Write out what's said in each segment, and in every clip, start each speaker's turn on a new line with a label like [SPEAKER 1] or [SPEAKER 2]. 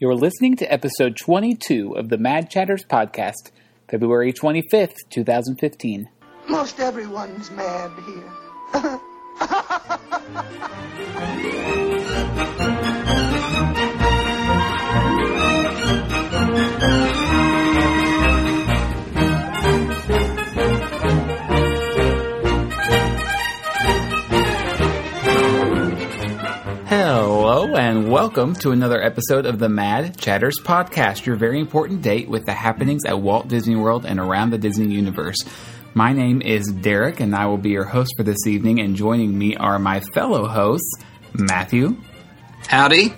[SPEAKER 1] You're listening to episode 22 of the Mad Chatters podcast, February 25th, 2015.
[SPEAKER 2] Most everyone's mad here.
[SPEAKER 1] Hello, and welcome to another episode of the Mad Chatters podcast, your very important date with the happenings at Walt Disney World and around the Disney universe. My name is Derek, and I will be your host for this evening, and joining me are my fellow hosts, Matthew
[SPEAKER 3] Howdy.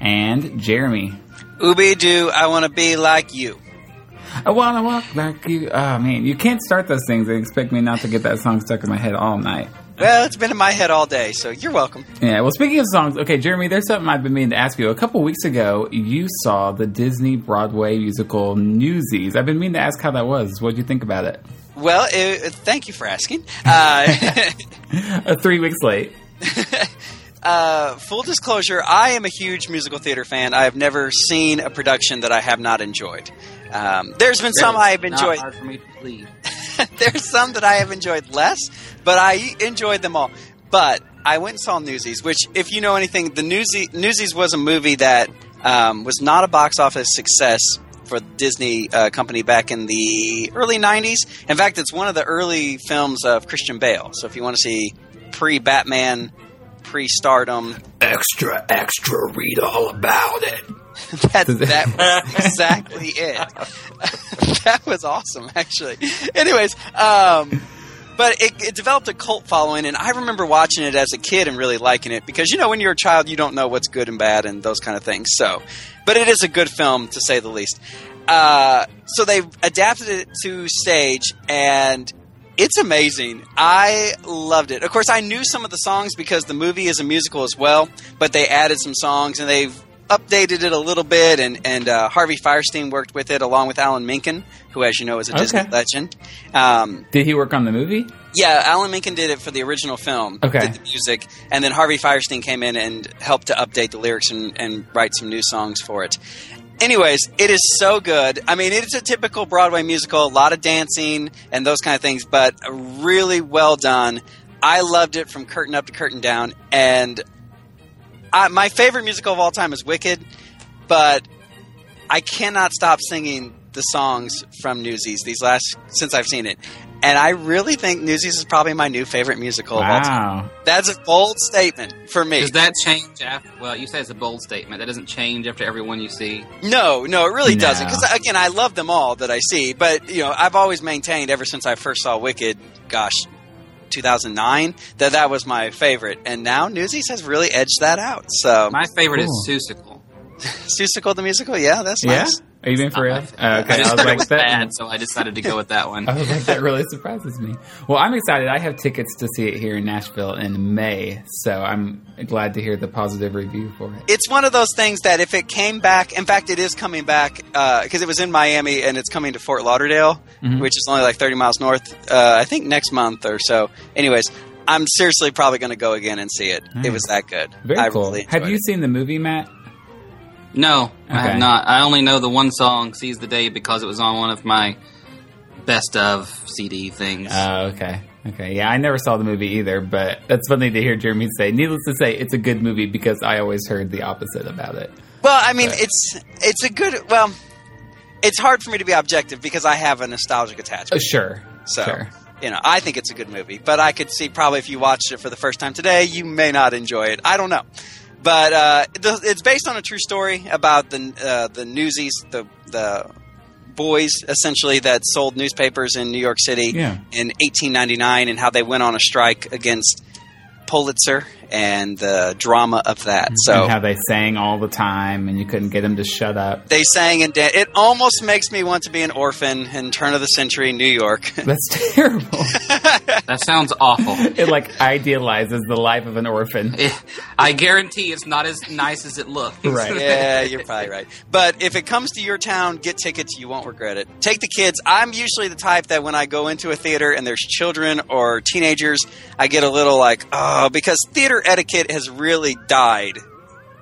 [SPEAKER 1] and Jeremy.
[SPEAKER 3] Ooby doo, I want to be like you.
[SPEAKER 1] I wanna walk like you. Oh man, you can't start those things and expect me not to get that song stuck in my head all night.
[SPEAKER 3] Well, it's been in my head all day, so you're welcome.
[SPEAKER 1] Yeah, well, speaking of songs, okay, Jeremy, there's something I've been meaning to ask you. A couple weeks ago, you saw the Disney Broadway musical Newsies. I've been meaning to ask how that was. What did you think about it?
[SPEAKER 3] Well, uh, thank you for asking. Uh,
[SPEAKER 1] Uh, three weeks late.
[SPEAKER 3] uh, full disclosure, I am a huge musical theater fan. I have never seen a production that I have not enjoyed. Um, there's been some I have enjoyed.
[SPEAKER 4] hard for me to believe.
[SPEAKER 3] there's some that I have enjoyed less, but I enjoyed them all. But I went and saw Newsies, which, if you know anything, the Newsies, Newsies was a movie that um, was not a box office success for the Disney uh, company back in the early 90s. In fact, it's one of the early films of Christian Bale. So if you want to see pre Batman, pre stardom,
[SPEAKER 1] Extra, extra, read all about it.
[SPEAKER 3] that, that was exactly it. that was awesome, actually. Anyways, um, but it, it developed a cult following, and I remember watching it as a kid and really liking it because you know when you're a child you don't know what's good and bad and those kind of things. So, but it is a good film to say the least. Uh, so they adapted it to stage and. It's amazing. I loved it. Of course, I knew some of the songs because the movie is a musical as well, but they added some songs and they've updated it a little bit, and and uh, Harvey Fierstein worked with it along with Alan Menken, who, as you know, is a Disney legend. Um,
[SPEAKER 1] Did he work on the movie?
[SPEAKER 3] yeah, Alan Menken did it for the original film,
[SPEAKER 1] Okay.
[SPEAKER 3] did the music, and then Harvey Fierstein came in and helped to update the lyrics and, and write some new songs for it. Anyways, it is so good. I mean, it's a typical Broadway musical, a lot of dancing and those kind of things, but really well done. I loved it from curtain up to curtain down, and I, my favorite musical of all time is Wicked, but I cannot stop singing the songs from Newsies these last since I've seen it, and I really think Newsies is probably my new favorite musical of all time.
[SPEAKER 1] Wow.
[SPEAKER 3] That's a bold statement for me.
[SPEAKER 4] Does that change after? Well, you say it's a bold statement. That doesn't change after every one you see.
[SPEAKER 3] No, no, it really
[SPEAKER 1] No.
[SPEAKER 3] doesn't. Because again, I love them all that I see, but you know, I've always maintained ever since I first saw Wicked. Gosh. 2009 that that was my favorite and now Newsies has really edged that out so
[SPEAKER 4] My favorite
[SPEAKER 1] Cool.
[SPEAKER 4] is Seussical.
[SPEAKER 3] Seussical the musical yeah that's
[SPEAKER 1] Yeah?
[SPEAKER 3] nice
[SPEAKER 1] Are you being for real?
[SPEAKER 4] I,
[SPEAKER 1] Oh, okay,
[SPEAKER 4] I
[SPEAKER 1] I was
[SPEAKER 4] heard it
[SPEAKER 1] like,
[SPEAKER 4] was
[SPEAKER 1] that,
[SPEAKER 4] bad, so I decided to go with that one.
[SPEAKER 1] I was like, that really surprises me. Well, I'm excited. I have tickets to see it here in Nashville in May, so I'm glad to hear the positive review for it.
[SPEAKER 3] it's one of those things that if it came back in fact it is coming back because it was in miami and it's coming to fort lauderdale
[SPEAKER 1] Mhm.
[SPEAKER 3] which is only like 30 miles north uh, i think next month or so anyways i'm seriously probably going to go again and see it it was that good
[SPEAKER 1] Very
[SPEAKER 3] I
[SPEAKER 1] cool.
[SPEAKER 3] really
[SPEAKER 1] have you
[SPEAKER 3] it.
[SPEAKER 1] seen the movie, Matt?
[SPEAKER 4] No, I have not. I only know the one song "Seize the Day" because it was on one of my best of CD things.
[SPEAKER 1] Oh, okay. Okay. Yeah, I never saw the movie either, but that's funny to hear Jeremy say. Needless to say, it's a good movie because I always heard the opposite about it.
[SPEAKER 3] well i mean
[SPEAKER 1] Right.
[SPEAKER 3] it's it's a good well it's hard for me to be objective because i have a nostalgic
[SPEAKER 1] Uh,
[SPEAKER 3] attachment
[SPEAKER 1] sure.
[SPEAKER 3] so
[SPEAKER 1] Sure.
[SPEAKER 3] you know i think it's a good movie but i could see probably if you watched it for the first time today you may not enjoy it i don't know but uh, it's based on a true story about the uh, the newsies the the boys essentially that sold newspapers in New York City
[SPEAKER 1] Yeah.
[SPEAKER 3] in 1899 and how they went on a strike against Pulitzer and the drama of that. So
[SPEAKER 1] and how they sang all the time and you couldn't get them to shut up.
[SPEAKER 3] they sang and dan- it almost makes me want to be an orphan in turn of the century New York.
[SPEAKER 1] That's terrible.
[SPEAKER 4] that sounds awful.
[SPEAKER 1] it like idealizes the life of an orphan.
[SPEAKER 4] I guarantee it's not as nice as it looks.
[SPEAKER 1] Right.
[SPEAKER 3] yeah, you're probably right. But if it comes to your town, get tickets. You won't regret it. Take the kids. I'm usually the type that when I go into a theater and there's children or teenagers, I get a little like, oh, because theater etiquette has really died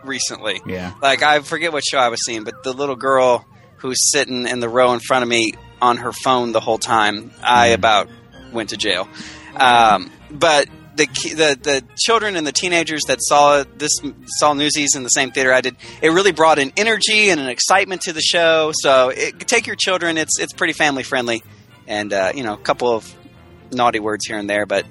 [SPEAKER 3] recently.
[SPEAKER 1] Yeah.
[SPEAKER 3] Like I forget what show I was seeing, but the little girl who's sitting in the row in front of me on her phone the whole time, I about went to jail. Um, but the, the the children and the teenagers that saw this saw Newsies in the same theater I did, it really brought an energy and an excitement to the show. So it, take your children; it's it's pretty family friendly, and uh, you know a couple of naughty words here and there, but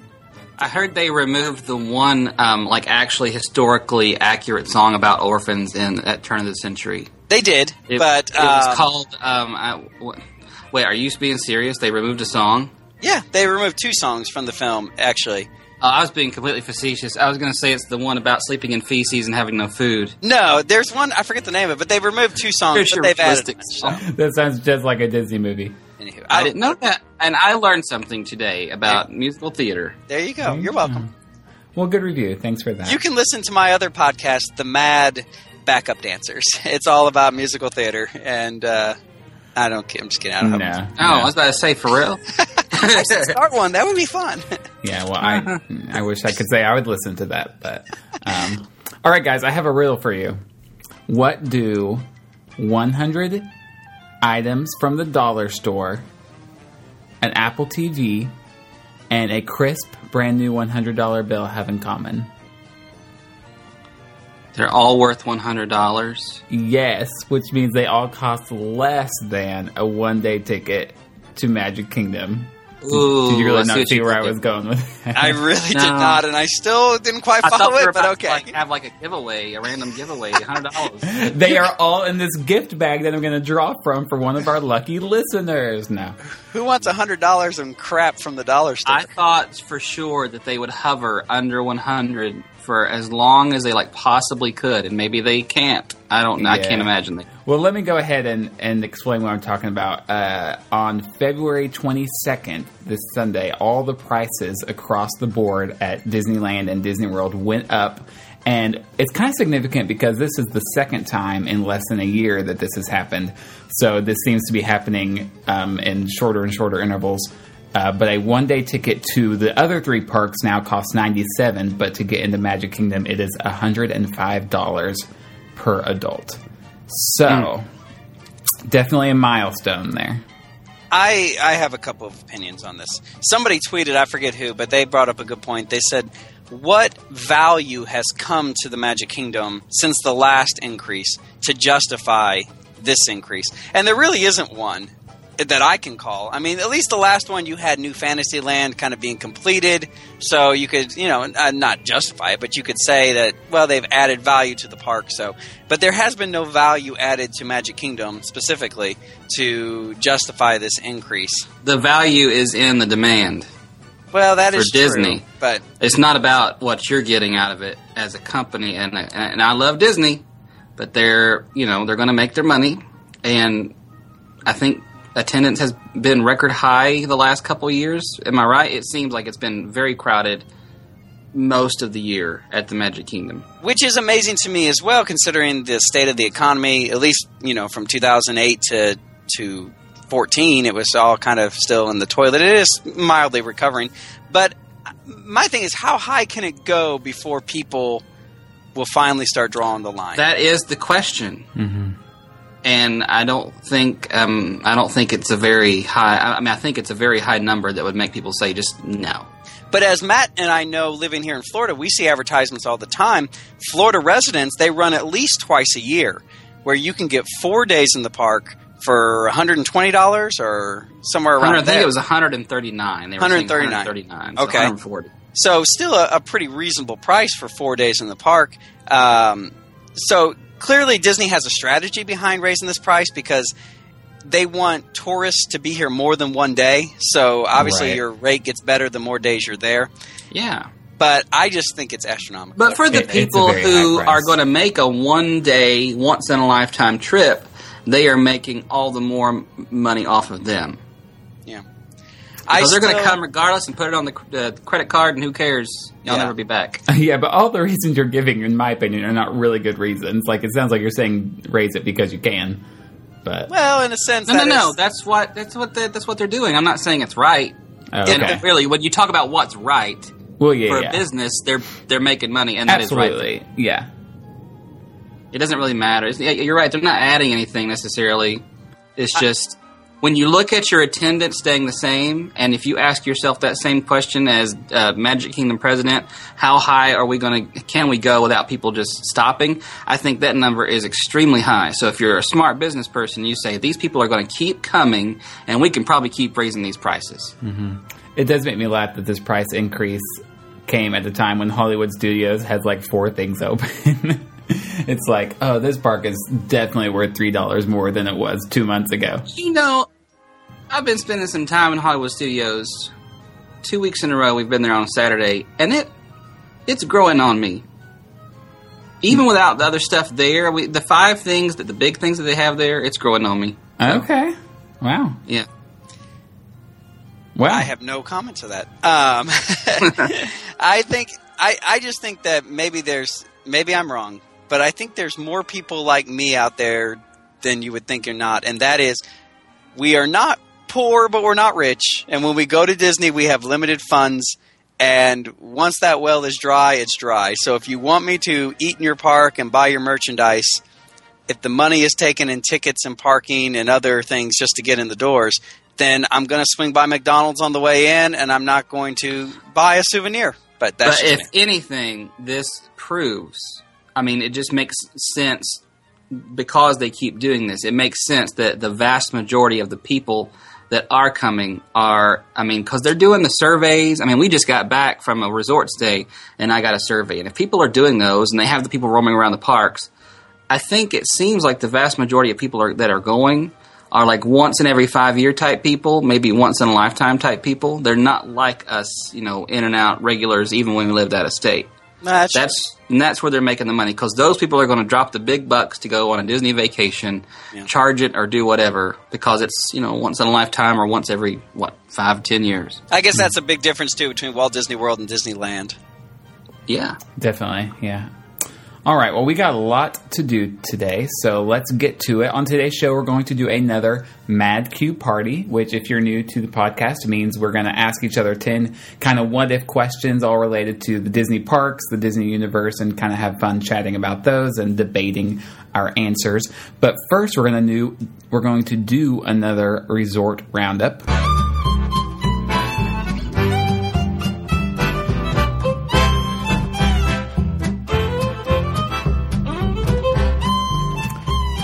[SPEAKER 4] I heard they removed the one, um, like actually historically accurate song about orphans in at turn of the century.
[SPEAKER 3] they did.
[SPEAKER 4] It,
[SPEAKER 3] but
[SPEAKER 4] it was
[SPEAKER 3] um,
[SPEAKER 4] called. Um, I, wait, are you being serious? They removed a song.
[SPEAKER 3] yeah, they removed two songs from the film actually.
[SPEAKER 4] Uh, I was being completely facetious. I was going to say it's the one about sleeping in feces and having no food.
[SPEAKER 3] No, there's one I forget the name of it, but they removed two songs,
[SPEAKER 4] Here's
[SPEAKER 3] but they've added.
[SPEAKER 4] realistic
[SPEAKER 3] So,
[SPEAKER 4] song.
[SPEAKER 1] That sounds just like a Disney movie.
[SPEAKER 3] Anywho,
[SPEAKER 4] I didn't know that, and I learned something today about musical theater.
[SPEAKER 3] There you go. You're welcome.
[SPEAKER 1] Well, good review. Thanks for that.
[SPEAKER 3] You can listen to my other podcast, The Mad Backup Dancers. It's all about musical theater, and uh, I don't. I'm just kidding. I don't
[SPEAKER 1] no.
[SPEAKER 3] know.
[SPEAKER 4] Oh, I was about to say for real.
[SPEAKER 3] Start one. That would be fun.
[SPEAKER 1] Yeah, well, I I wish I could say I would listen to that, but um, all right, guys, I have a riddle for you. What do 100 items from the dollar store, an Apple TV, and a crisp, brand new $100 bill have in common?
[SPEAKER 4] They're all worth one hundred dollars.
[SPEAKER 1] Yes, which means they all cost less than a one day ticket to Magic Kingdom.
[SPEAKER 4] Ooh,
[SPEAKER 1] Did you really not see where I was going with that?
[SPEAKER 3] I really did not, and I still didn't quite
[SPEAKER 4] I thought
[SPEAKER 3] follow
[SPEAKER 4] we
[SPEAKER 3] it, but
[SPEAKER 4] about
[SPEAKER 3] okay.
[SPEAKER 4] to like, have like a giveaway, a random giveaway, hundred dollars.
[SPEAKER 1] They are all in this gift bag that I'm going to draw from for one of our lucky listeners. now.
[SPEAKER 3] Who wants a hundred dollars and crap from the dollar store?
[SPEAKER 4] I thought for sure that they would hover under one hundred for as long as they like possibly could, and maybe they can't. I don't. know. I can't imagine they.
[SPEAKER 1] Well, let me go ahead and, and explain what I'm talking about. Uh, on February 22nd, this Sunday, all the prices across the board at Disneyland and Disney World went up. And it's kind of significant because this is the second time in less than a year that this has happened. So this seems to be happening um, in shorter and shorter intervals. Uh, but a one day ticket to the other three parks now costs 97 but to get into Magic Kingdom, it is $105 per adult. So, mm. definitely a milestone there.
[SPEAKER 3] I I have a couple of opinions on this. Somebody tweeted, I forget who, but they brought up a good point. They said, "What value has come to the Magic Kingdom since the last increase to justify this increase?" And there really isn't one that I can call. I mean, at least the last one you had New Fantasyland kind of being completed, so you could, you know, uh, not justify it, but you could say that well, they've added value to the park. So, but there has been no value added to Magic Kingdom specifically to justify this increase.
[SPEAKER 4] The value is in the demand.
[SPEAKER 3] Well, that
[SPEAKER 4] For
[SPEAKER 3] is true,
[SPEAKER 4] Disney.
[SPEAKER 3] but
[SPEAKER 4] It's not about what you're getting out of it as a company, and and I love Disney, but they're you know they're going to make their money, and I think attendance has been record high the last couple of years. Am I right? It seems like it's been very crowded most of the year at the Magic Kingdom.
[SPEAKER 3] which is amazing to me as well, considering the state of the economy. At least you know from 2008 to to 14, it was all kind of still in the toilet. It is mildly recovering, but my thing is, how high can it go before people will finally start drawing the line?
[SPEAKER 4] That is the question.
[SPEAKER 1] Mm-hmm.
[SPEAKER 4] And I don't think um, I don't think it's a very high. I mean, I think it's a very high number that would make people say just no.
[SPEAKER 3] But as Matt and I know, living here in Florida, we see advertisements all the time. Florida residents, they run at least twice a year, where you can get four days in the park for $120 or somewhere around
[SPEAKER 4] I think
[SPEAKER 3] there.
[SPEAKER 4] it was 139. They were saying
[SPEAKER 3] 139.
[SPEAKER 4] 139. so
[SPEAKER 3] Okay.
[SPEAKER 4] 140.
[SPEAKER 3] So still a, a pretty reasonable price for four days in the park. Um, so clearly Disney has a strategy behind raising this price because they want tourists to be here more than one day. So obviously
[SPEAKER 1] Right.
[SPEAKER 3] your rate gets better the more days you're there.
[SPEAKER 4] Yeah.
[SPEAKER 3] But I just think it's astronomical.
[SPEAKER 4] But for the
[SPEAKER 1] It-
[SPEAKER 4] people who are going to make a one day, once in a lifetime trip, they are making all the more money off of them.
[SPEAKER 3] Yeah,
[SPEAKER 4] Because they're going to come regardless and put it on the cr- uh, credit card, and who cares? You'll
[SPEAKER 3] Yeah.
[SPEAKER 4] never be back.
[SPEAKER 1] Yeah, but all the reasons you're giving, in my opinion, are not really good reasons. Like, it sounds like you're saying raise it because you can. But,
[SPEAKER 3] Well, in a sense,
[SPEAKER 4] No, no,
[SPEAKER 3] that
[SPEAKER 4] no.
[SPEAKER 3] is-
[SPEAKER 4] That's what that's what they, that's what they're doing. I'm not saying it's right.
[SPEAKER 1] oh,
[SPEAKER 3] And
[SPEAKER 1] okay.
[SPEAKER 4] Really, when you talk about what's right
[SPEAKER 1] Well, yeah,
[SPEAKER 4] for
[SPEAKER 1] yeah.
[SPEAKER 4] a business, they're they're making money, and that is right.
[SPEAKER 1] Yeah.
[SPEAKER 4] It doesn't really matter. It's, yeah, you're right. They're not adding anything necessarily. It's just when you look at your attendance staying the same, and if you ask yourself that same question as uh, Magic Kingdom president, how high are we going to? Can we go without people just stopping? I think that number is extremely high. So if you're a smart business person, you say these people are going to keep coming, and we can probably keep raising these prices.
[SPEAKER 1] It does make me laugh that this price increase came at the time when Hollywood Studios has like four things open. it's like, oh, this park is definitely worth three dollars more than it was two months ago.
[SPEAKER 4] You know, I've been spending some time in Hollywood Studios. Two weeks in a row, we've been there on Saturday, and it it's growing on me. Even without the other stuff there, we, the five things that the big things that they have there, it's growing on me.
[SPEAKER 1] Okay, wow,
[SPEAKER 4] Yeah,
[SPEAKER 1] wow.
[SPEAKER 3] I have no comment to that. Um, I think I, I just think that maybe there's maybe I'm wrong, but I think there's more people like me out there than you would think you're not, and that is we are not poor, but we're not rich, and when we go to Disney, we have limited funds. And once that well is dry, it's dry. So if you want me to eat in your park and buy your merchandise, if the money is taken in tickets and parking and other things just to get in the doors, then I'm going to swing by McDonald's on the way in, and I'm not going to buy a souvenir. But that's
[SPEAKER 4] but if
[SPEAKER 3] me.
[SPEAKER 4] anything, this proves. I mean, it just makes sense because they keep doing this. It makes sense that the vast majority of the people that are coming are, I mean, because they're doing the surveys. I mean, we just got back from a resort stay, and I got a survey. And if people are doing those, and they have the people roaming around the parks, I think it seems like the vast majority of people are, that are going are like once in every five year type people, maybe once in a lifetime type people. They're not like us, you know, in and out regulars, even when we lived out of state.
[SPEAKER 3] That's,
[SPEAKER 4] That's and that's where they're making the money because those people are going to drop the big bucks to go on a Disney vacation,
[SPEAKER 3] Yeah.
[SPEAKER 4] charge it or do whatever because it's you know once in a lifetime or once every what five ten years.
[SPEAKER 3] I guess that's a big difference too between Walt Disney World and Disneyland.
[SPEAKER 4] Yeah,
[SPEAKER 1] Definitely, yeah. All right, well, we got a lot to do today, so let's get to it. On today's show, we're going to do another Mad Q party, which, if you're new to the podcast, means we're going to ask each other 10 kind of what if questions, all related to the Disney parks, the Disney universe, and kind of have fun chatting about those and debating our answers. But first, we're going to do, we're going to do another resort roundup.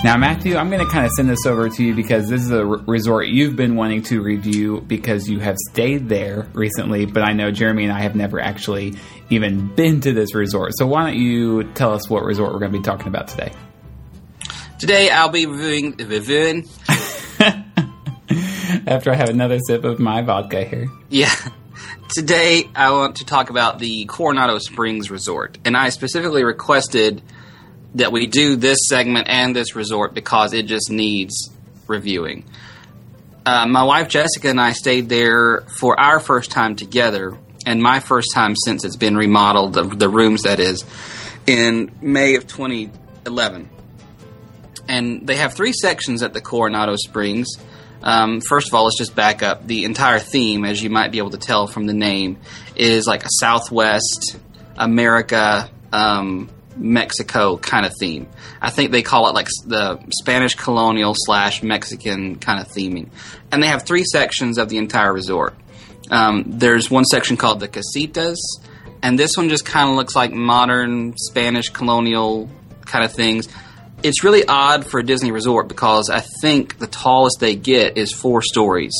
[SPEAKER 1] Now, Matthew, I'm going to kind of send this over to you because this is a resort you've been wanting to review because you have stayed there recently, but I know Jeremy and I have never actually even been to this resort. So, why don't you tell us what resort we're going to be talking about today?
[SPEAKER 4] today I'll be reviewing reviewing.
[SPEAKER 1] After I have another sip of my vodka here.
[SPEAKER 4] Yeah. Today, I want to talk about the Coronado Springs Resort. And I specifically requested that we do this segment and this resort because it just needs reviewing. Uh, my wife Jessica and I stayed there for our first time together, and my first time since it's been remodeled, the, the rooms that is, in May of 2011. And they have three sections at the Coronado Springs. Um, first of all, let's just back up. The entire theme, as you might be able to tell from the name, is like a Southwest America, um, Mexico kind of theme. I think they call it like the Spanish colonial slash Mexican kind of theming. And they have three sections of the entire resort. Um, there's one section called the Casitas, and this one just kind of looks like modern Spanish colonial kind of things. It's really odd for a Disney resort because I think the tallest they get is four stories,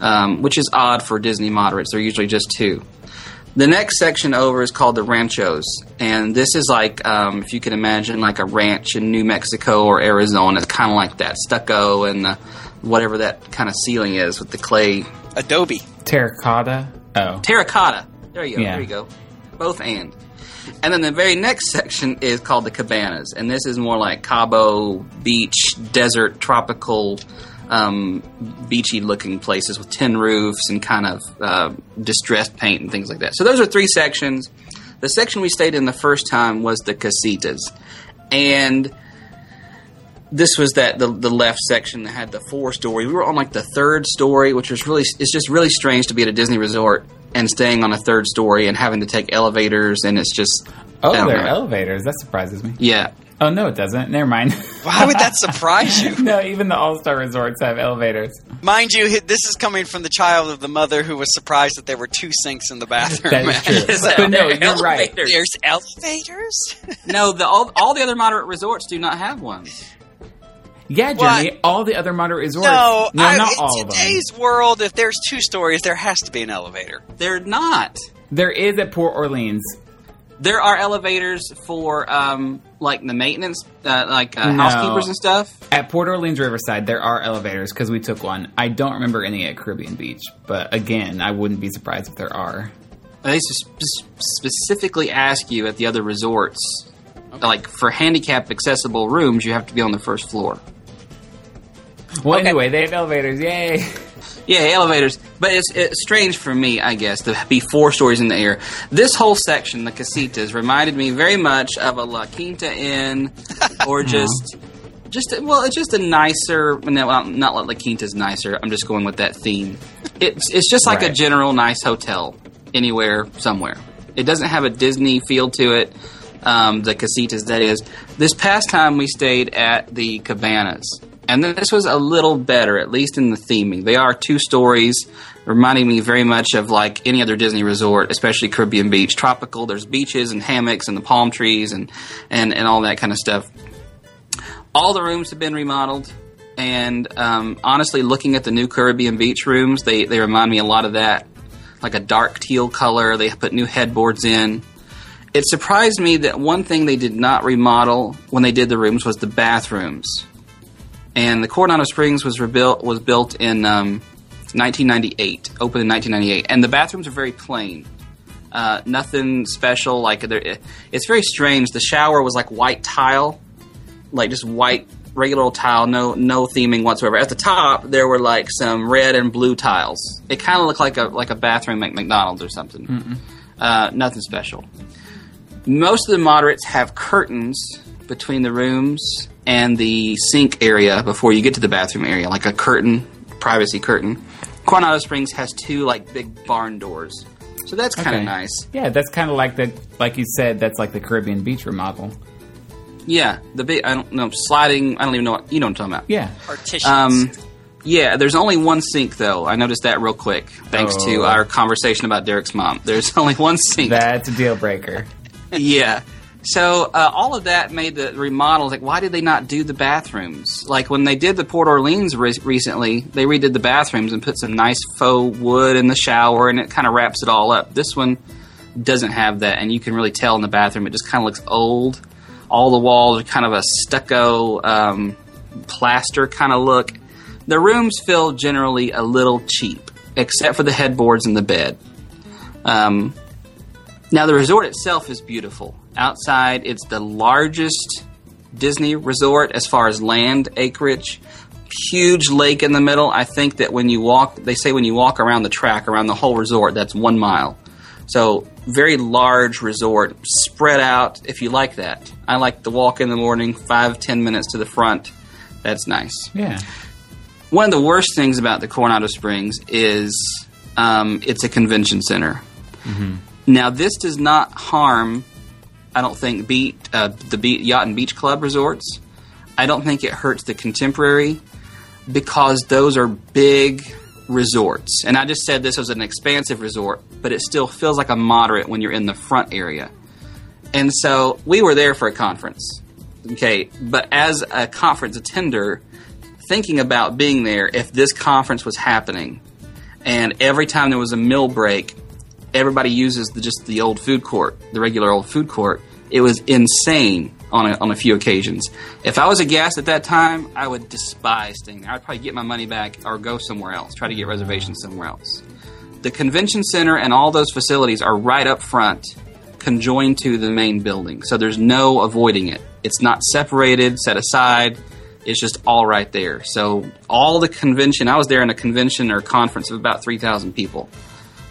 [SPEAKER 4] um, which is odd for Disney moderates. They're usually just two. The next section over is called the Ranchos, and this is like um, if you can imagine like a ranch in New Mexico or Arizona. It's kind of like that stucco and the, whatever that kind of ceiling is with the clay
[SPEAKER 3] Adobe.
[SPEAKER 1] Terracotta. Oh.
[SPEAKER 4] terracotta. There you go.
[SPEAKER 1] Yeah.
[SPEAKER 4] There you go. Both and. And then the very next section is called the cabanas, and this is more like Cabo Beach, desert, tropical, um, beachy looking places with tin roofs and kind of uh, distressed paint and things like that. So those are three sections. The section we stayed in the first time was the casitas, and this was that the the left section that had the four story. We were on like the third story, which was really it's just really strange to be at a Disney resort and staying on a third story and having to take elevators, and it's just
[SPEAKER 1] Oh, they're
[SPEAKER 4] know.
[SPEAKER 1] elevators. That surprises me.
[SPEAKER 4] Yeah.
[SPEAKER 1] Oh no, it doesn't. Never mind.
[SPEAKER 3] Why would that surprise you?
[SPEAKER 1] no, even the All Star resorts have elevators.
[SPEAKER 3] Mind you, this is coming from the child of the mother who was surprised that there were two sinks in the bathroom.
[SPEAKER 1] That is true.
[SPEAKER 4] Is that
[SPEAKER 1] but no, you're right.
[SPEAKER 3] There's elevators.
[SPEAKER 4] No, the all, all the other moderate resorts do not have ones.
[SPEAKER 1] Yeah,
[SPEAKER 3] What?
[SPEAKER 1] All the other moderate resorts.
[SPEAKER 3] No, I,
[SPEAKER 1] not
[SPEAKER 3] in
[SPEAKER 1] all of them.
[SPEAKER 3] today's world, if there's two stories, there has to be an elevator.
[SPEAKER 4] They're not.
[SPEAKER 1] There is at Port Orleans.
[SPEAKER 4] There are elevators for um, like the maintenance, uh, like uh,
[SPEAKER 1] No.
[SPEAKER 4] housekeepers and stuff.
[SPEAKER 1] At Port Orleans Riverside, there are elevators because we took one. I don't remember any at Caribbean Beach, but again, I wouldn't be surprised if there are.
[SPEAKER 4] They sp- specifically ask you at the other resorts, like for handicap accessible rooms, you have to be on the first floor.
[SPEAKER 1] Well,
[SPEAKER 3] Okay.
[SPEAKER 1] anyway, they have elevators. Yay!
[SPEAKER 4] Yeah, elevators. But it's, it's strange for me, I guess, to be four stories in the air. This whole section, the casitas, reminded me very much of a La Quinta Inn, or just, just well, it's just a nicer. No, well, not La Quinta's nicer. I'm just going with that theme. It's it's just like a general nice hotel anywhere, somewhere. It doesn't have a Disney feel to it. Um, the casitas, that is. This past time we stayed at the cabanas, and then this was a little better, at least in the theming. They are two stories, reminding me very much of like any other Disney resort, especially Caribbean Beach, tropical. There's beaches and hammocks and the palm trees and and and all that kind of stuff. All the rooms have been remodeled. And um, honestly, looking at the new Caribbean Beach rooms, they, they remind me a lot of that. Like a dark teal color. They put new headboards in. It surprised me that one thing they did not remodel when they did the rooms was the bathrooms. And the Coronado Springs was rebuilt was built in um, 1998, opened in 1998, and the bathrooms are very plain. Uh, nothing special. Like it's very strange. The shower was like white tile, like just white regular old tile, no no theming whatsoever. At the top there were like some red and blue tiles. It kind of looked like a like a bathroom at McDonald's or something. Uh, nothing special. Most of the moderates have curtains between the rooms and the sink area before you get to the bathroom area, like a curtain, privacy curtain. Coronado Springs has two like big barn doors, so that's kind of
[SPEAKER 1] Okay.
[SPEAKER 4] nice.
[SPEAKER 1] Yeah, that's kind of like the like you said. That's like the Caribbean Beach remodel.
[SPEAKER 4] Yeah, the big I don't know sliding. I don't even know what you know what I'm talking about.
[SPEAKER 1] Yeah,
[SPEAKER 3] Partitions.
[SPEAKER 4] Um, yeah, there's only one sink though. I noticed that real quick, thanks to
[SPEAKER 1] Oh.
[SPEAKER 4] our conversation about Derek's mom. There's only one sink.
[SPEAKER 1] that's a deal breaker.
[SPEAKER 4] yeah. So uh, all of that made the remodels like, why did they not do the bathrooms? Like when they did the Port Orleans re- recently, they redid the bathrooms and put some nice faux wood in the shower, and it kind of wraps it all up. This one doesn't have that, and you can really tell in the bathroom it just kind of looks old. All the walls are kind of a stucco um, plaster kind of look. The rooms feel generally a little cheap, except for the headboards and the bed. Um, now, the resort itself is beautiful. Outside, it's the largest Disney resort as far as land acreage. Huge lake in the middle. I think that when you walk, they say when you walk around the track, around the whole resort, that's one mile. So, very large resort, spread out if you like that. I like the walk in the morning, five, ten minutes to the front. That's nice.
[SPEAKER 1] Yeah,
[SPEAKER 4] One of the worst things about the Coronado Springs is um, it's a convention center. Now, this does not harm, I don't think, beat uh, the beat, Yacht and Beach Club resorts. I don't think it hurts the Contemporary because those are big resorts. And I just said this was an expansive resort, but it still feels like a moderate when you're in the front area. And so we were there for a conference. Okay, but as a conference attender, thinking about being there if this conference was happening and every time there was a meal break everybody uses the, just the old food court the regular old food court it was insane on a, on a few occasions if i was a guest at that time i would despise staying there i'd probably get my money back or go somewhere else try to get reservations somewhere else the convention center and all those facilities are right up front conjoined to the main building so there's no avoiding it it's not separated set aside it's just all right there. So all the convention, I was there in a convention or conference of about 3,000 people.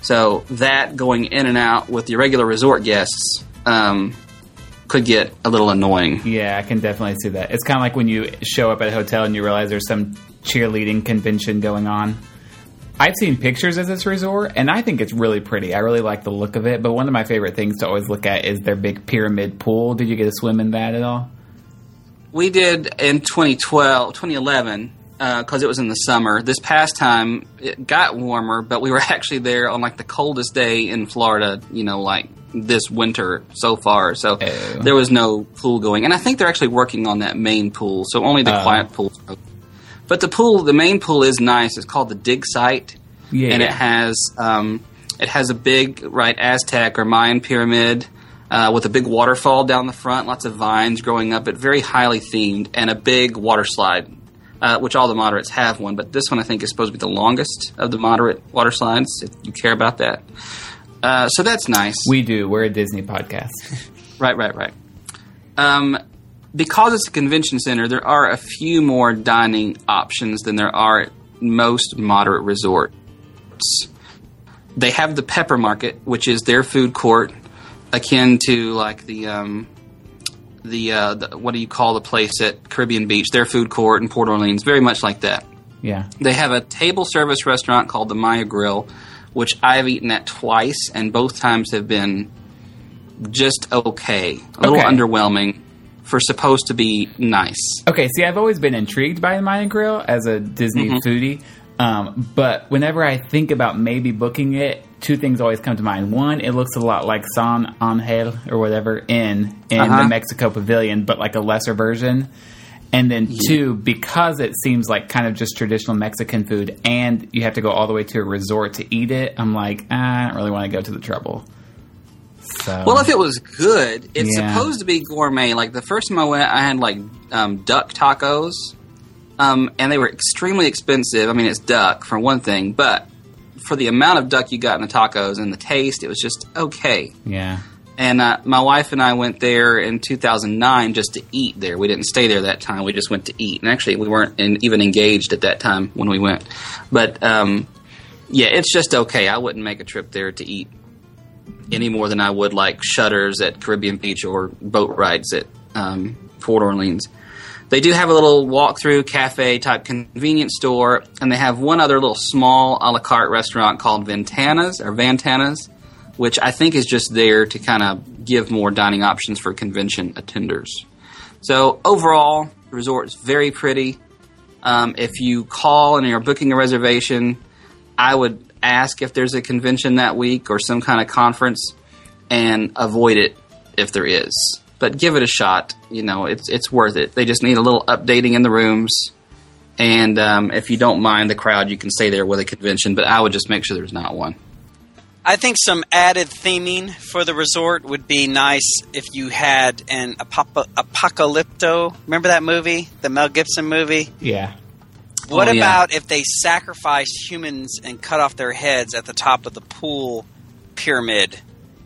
[SPEAKER 4] So that going in and out with the regular resort guests um, could get a little annoying.
[SPEAKER 1] yeah, I can definitely see that. It's kind of like when you show up at a hotel and you realize there's some cheerleading convention going on. I've seen pictures of this resort, and I think it's really pretty. I really like the look of it. But one of my favorite things to always look at is their big pyramid pool. Did you get to swim in that at all?
[SPEAKER 4] we did in 2012, 2011, because it was in the summer. This past time, it got warmer, but we were actually there on like the coldest day in Florida. You know, like this winter so far. So
[SPEAKER 1] Oh.
[SPEAKER 4] there was no pool going, and I think they're actually working on that main pool. So only the
[SPEAKER 1] Oh.
[SPEAKER 4] quiet pool. But the pool, the main pool is nice. It's called the Dig Site
[SPEAKER 1] Yeah.
[SPEAKER 4] and it has um, it has a big right Aztec or Mayan pyramid uh, with a big waterfall down the front, lots of vines growing up. but very highly themed, and a big water slide, uh, which all the moderates have one. But this one I think is supposed to be the longest of the moderate water slides. If you care about that, uh, so that's nice.
[SPEAKER 1] we do. We're a Disney podcast.
[SPEAKER 4] Right, right, right. Um, because it's a convention center, there are a few more dining options than there are at most moderate resorts. They have the Pepper Market, which is their food court, akin to like the um, the, uh, the what do you call the place at Caribbean Beach? Their food court in Port Orleans, very much like that.
[SPEAKER 1] Yeah.
[SPEAKER 4] They have a table service restaurant called the Maya Grill, which I've eaten at twice, and both times have been just okay, a little underwhelming for supposed to be nice.
[SPEAKER 1] Okay, see, I've always been intrigued by the Maya Grill as a Disney
[SPEAKER 4] Mm-hmm.
[SPEAKER 1] foodie. Um, but whenever I think about maybe booking it, two things always come to mind. One, it looks a lot like San Angel or whatever in in
[SPEAKER 4] Uh-huh.
[SPEAKER 1] the Mexico Pavilion, but like a lesser version. And then two, because it seems like kind of just traditional Mexican food, and you have to go all the way to a resort to eat it. I'm like, ah, I don't really want to go to the trouble. So,
[SPEAKER 4] Well, if it was good, it's
[SPEAKER 1] Yeah.
[SPEAKER 4] supposed to be gourmet. Like the first time I went, I had like um, duck tacos, um, and they were extremely expensive. I mean, it's duck for one thing, but for the amount of duck you got in the tacos and the taste, it was just okay.
[SPEAKER 1] yeah,
[SPEAKER 4] And uh, my wife and I went there in 2009 just to eat there. We didn't stay there that time. We just went to eat. And actually, we weren't in, even engaged at that time when we went. But um, yeah, it's just okay. I wouldn't make a trip there to eat any more than I would like shutters at Caribbean Beach or Boatwright's at um, Port Orleans. They do have a little walk-through cafe type convenience store, and they have one other little small a la carte restaurant called Ventanas or Vantanas, which I think is just there to kind of give more dining options for convention attenders. So overall, the resort is very pretty. Um, if you call and you're booking a reservation, I would ask if there's a convention that week or some kind of conference, and avoid it if there is. But give it a shot. You know, it's it's worth it. They just need a little updating in the rooms, and um, if you don't mind the crowd, you can stay there with a convention. But I would just make sure there's not one.
[SPEAKER 3] I think some added theming for the resort would be nice if you had an apop- apocalypto. Remember that movie, the Mel Gibson movie?
[SPEAKER 1] yeah.
[SPEAKER 3] What
[SPEAKER 4] Oh, yeah.
[SPEAKER 3] about if they sacrificed humans and cut off their heads at the top of the pool pyramid,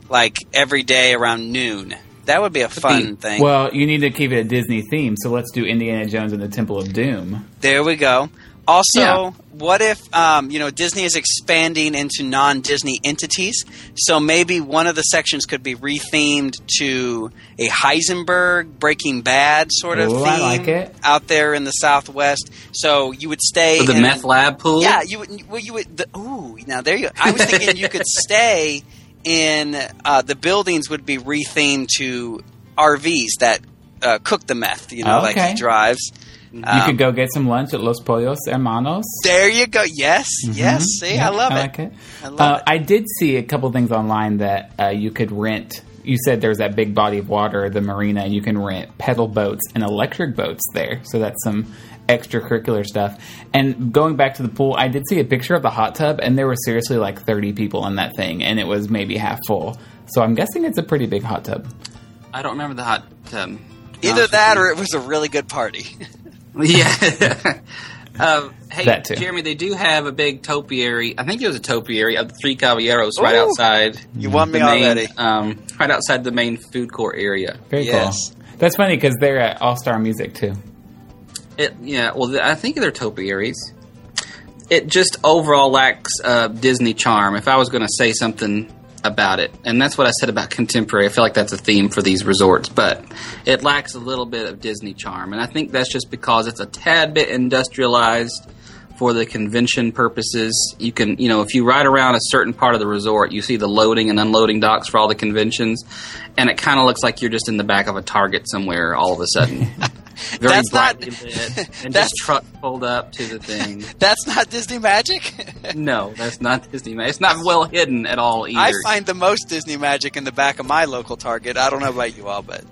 [SPEAKER 3] like every day around noon? That would be a fun thing.
[SPEAKER 1] Well, you need to keep it a Disney theme, so let's do Indiana Jones and the Temple of Doom.
[SPEAKER 3] There we go. Also,
[SPEAKER 4] Yeah.
[SPEAKER 3] what if um, you know Disney is expanding into non-Disney entities? So maybe one of the sections could be rethemed to a Heisenberg Breaking Bad sort of
[SPEAKER 1] Ooh,
[SPEAKER 3] theme
[SPEAKER 1] I like it.
[SPEAKER 3] out there in the Southwest. So you would stay
[SPEAKER 4] For the
[SPEAKER 3] in-
[SPEAKER 4] meth lab pool.
[SPEAKER 3] Yeah, you would. Well, you would. The, ooh, now there you. I was thinking you could stay in uh, the buildings would be rethemed to RVs that uh, cook the meth. You know, like he drives.
[SPEAKER 1] You
[SPEAKER 3] Um,
[SPEAKER 1] could go get some lunch at Los Pollos Hermanos.
[SPEAKER 3] There you go. Yes, yes. See, I love it.
[SPEAKER 1] like it.
[SPEAKER 3] I love
[SPEAKER 1] uh,
[SPEAKER 3] it.
[SPEAKER 1] I did see a couple things online that uh, you could rent. You said there's that big body of water, the marina. And you can rent pedal boats and electric boats there. So that's some extracurricular stuff. And going back to the pool, I did see a picture of the hot tub, and there were seriously like 30 people in that thing, and it was maybe half full. So I'm guessing it's a pretty big hot tub.
[SPEAKER 4] I don't remember the hot. tub.
[SPEAKER 3] Either
[SPEAKER 4] honest
[SPEAKER 3] that or it was a really good party.
[SPEAKER 4] yeah. Um, hey,
[SPEAKER 1] That too.
[SPEAKER 4] Jeremy, they do have a big topiary. I think it was a topiary of the Three Caballeros right outside.
[SPEAKER 3] You won me
[SPEAKER 4] main,
[SPEAKER 3] already.
[SPEAKER 4] Um, right outside the main food court area.
[SPEAKER 1] Very
[SPEAKER 3] Yes.
[SPEAKER 1] cool. That's funny because they're at All Star Music too.
[SPEAKER 4] It, yeah, well, I think they're topiaries. It just overall lacks uh, Disney charm. If I was going to say something about it, and that's what I said about contemporary, I feel like that's a theme for these resorts, but it lacks a little bit of Disney charm, and I think that's just because it's a tad bit industrialized for the convention purposes. You can, you know, if you ride around a certain part of the resort, you see the loading and unloading docks for all the conventions, and it kind of looks like you're just in the back of a Target somewhere all of a sudden. Very
[SPEAKER 3] That's not-
[SPEAKER 4] lit, and
[SPEAKER 3] that's-
[SPEAKER 4] just truck pulled up to the thing.
[SPEAKER 3] That's not Disney magic.
[SPEAKER 4] no, that's not Disney. magic. It's not well hidden at all either.
[SPEAKER 3] I find the most Disney magic in the back of my local Target. I don't know about you all, but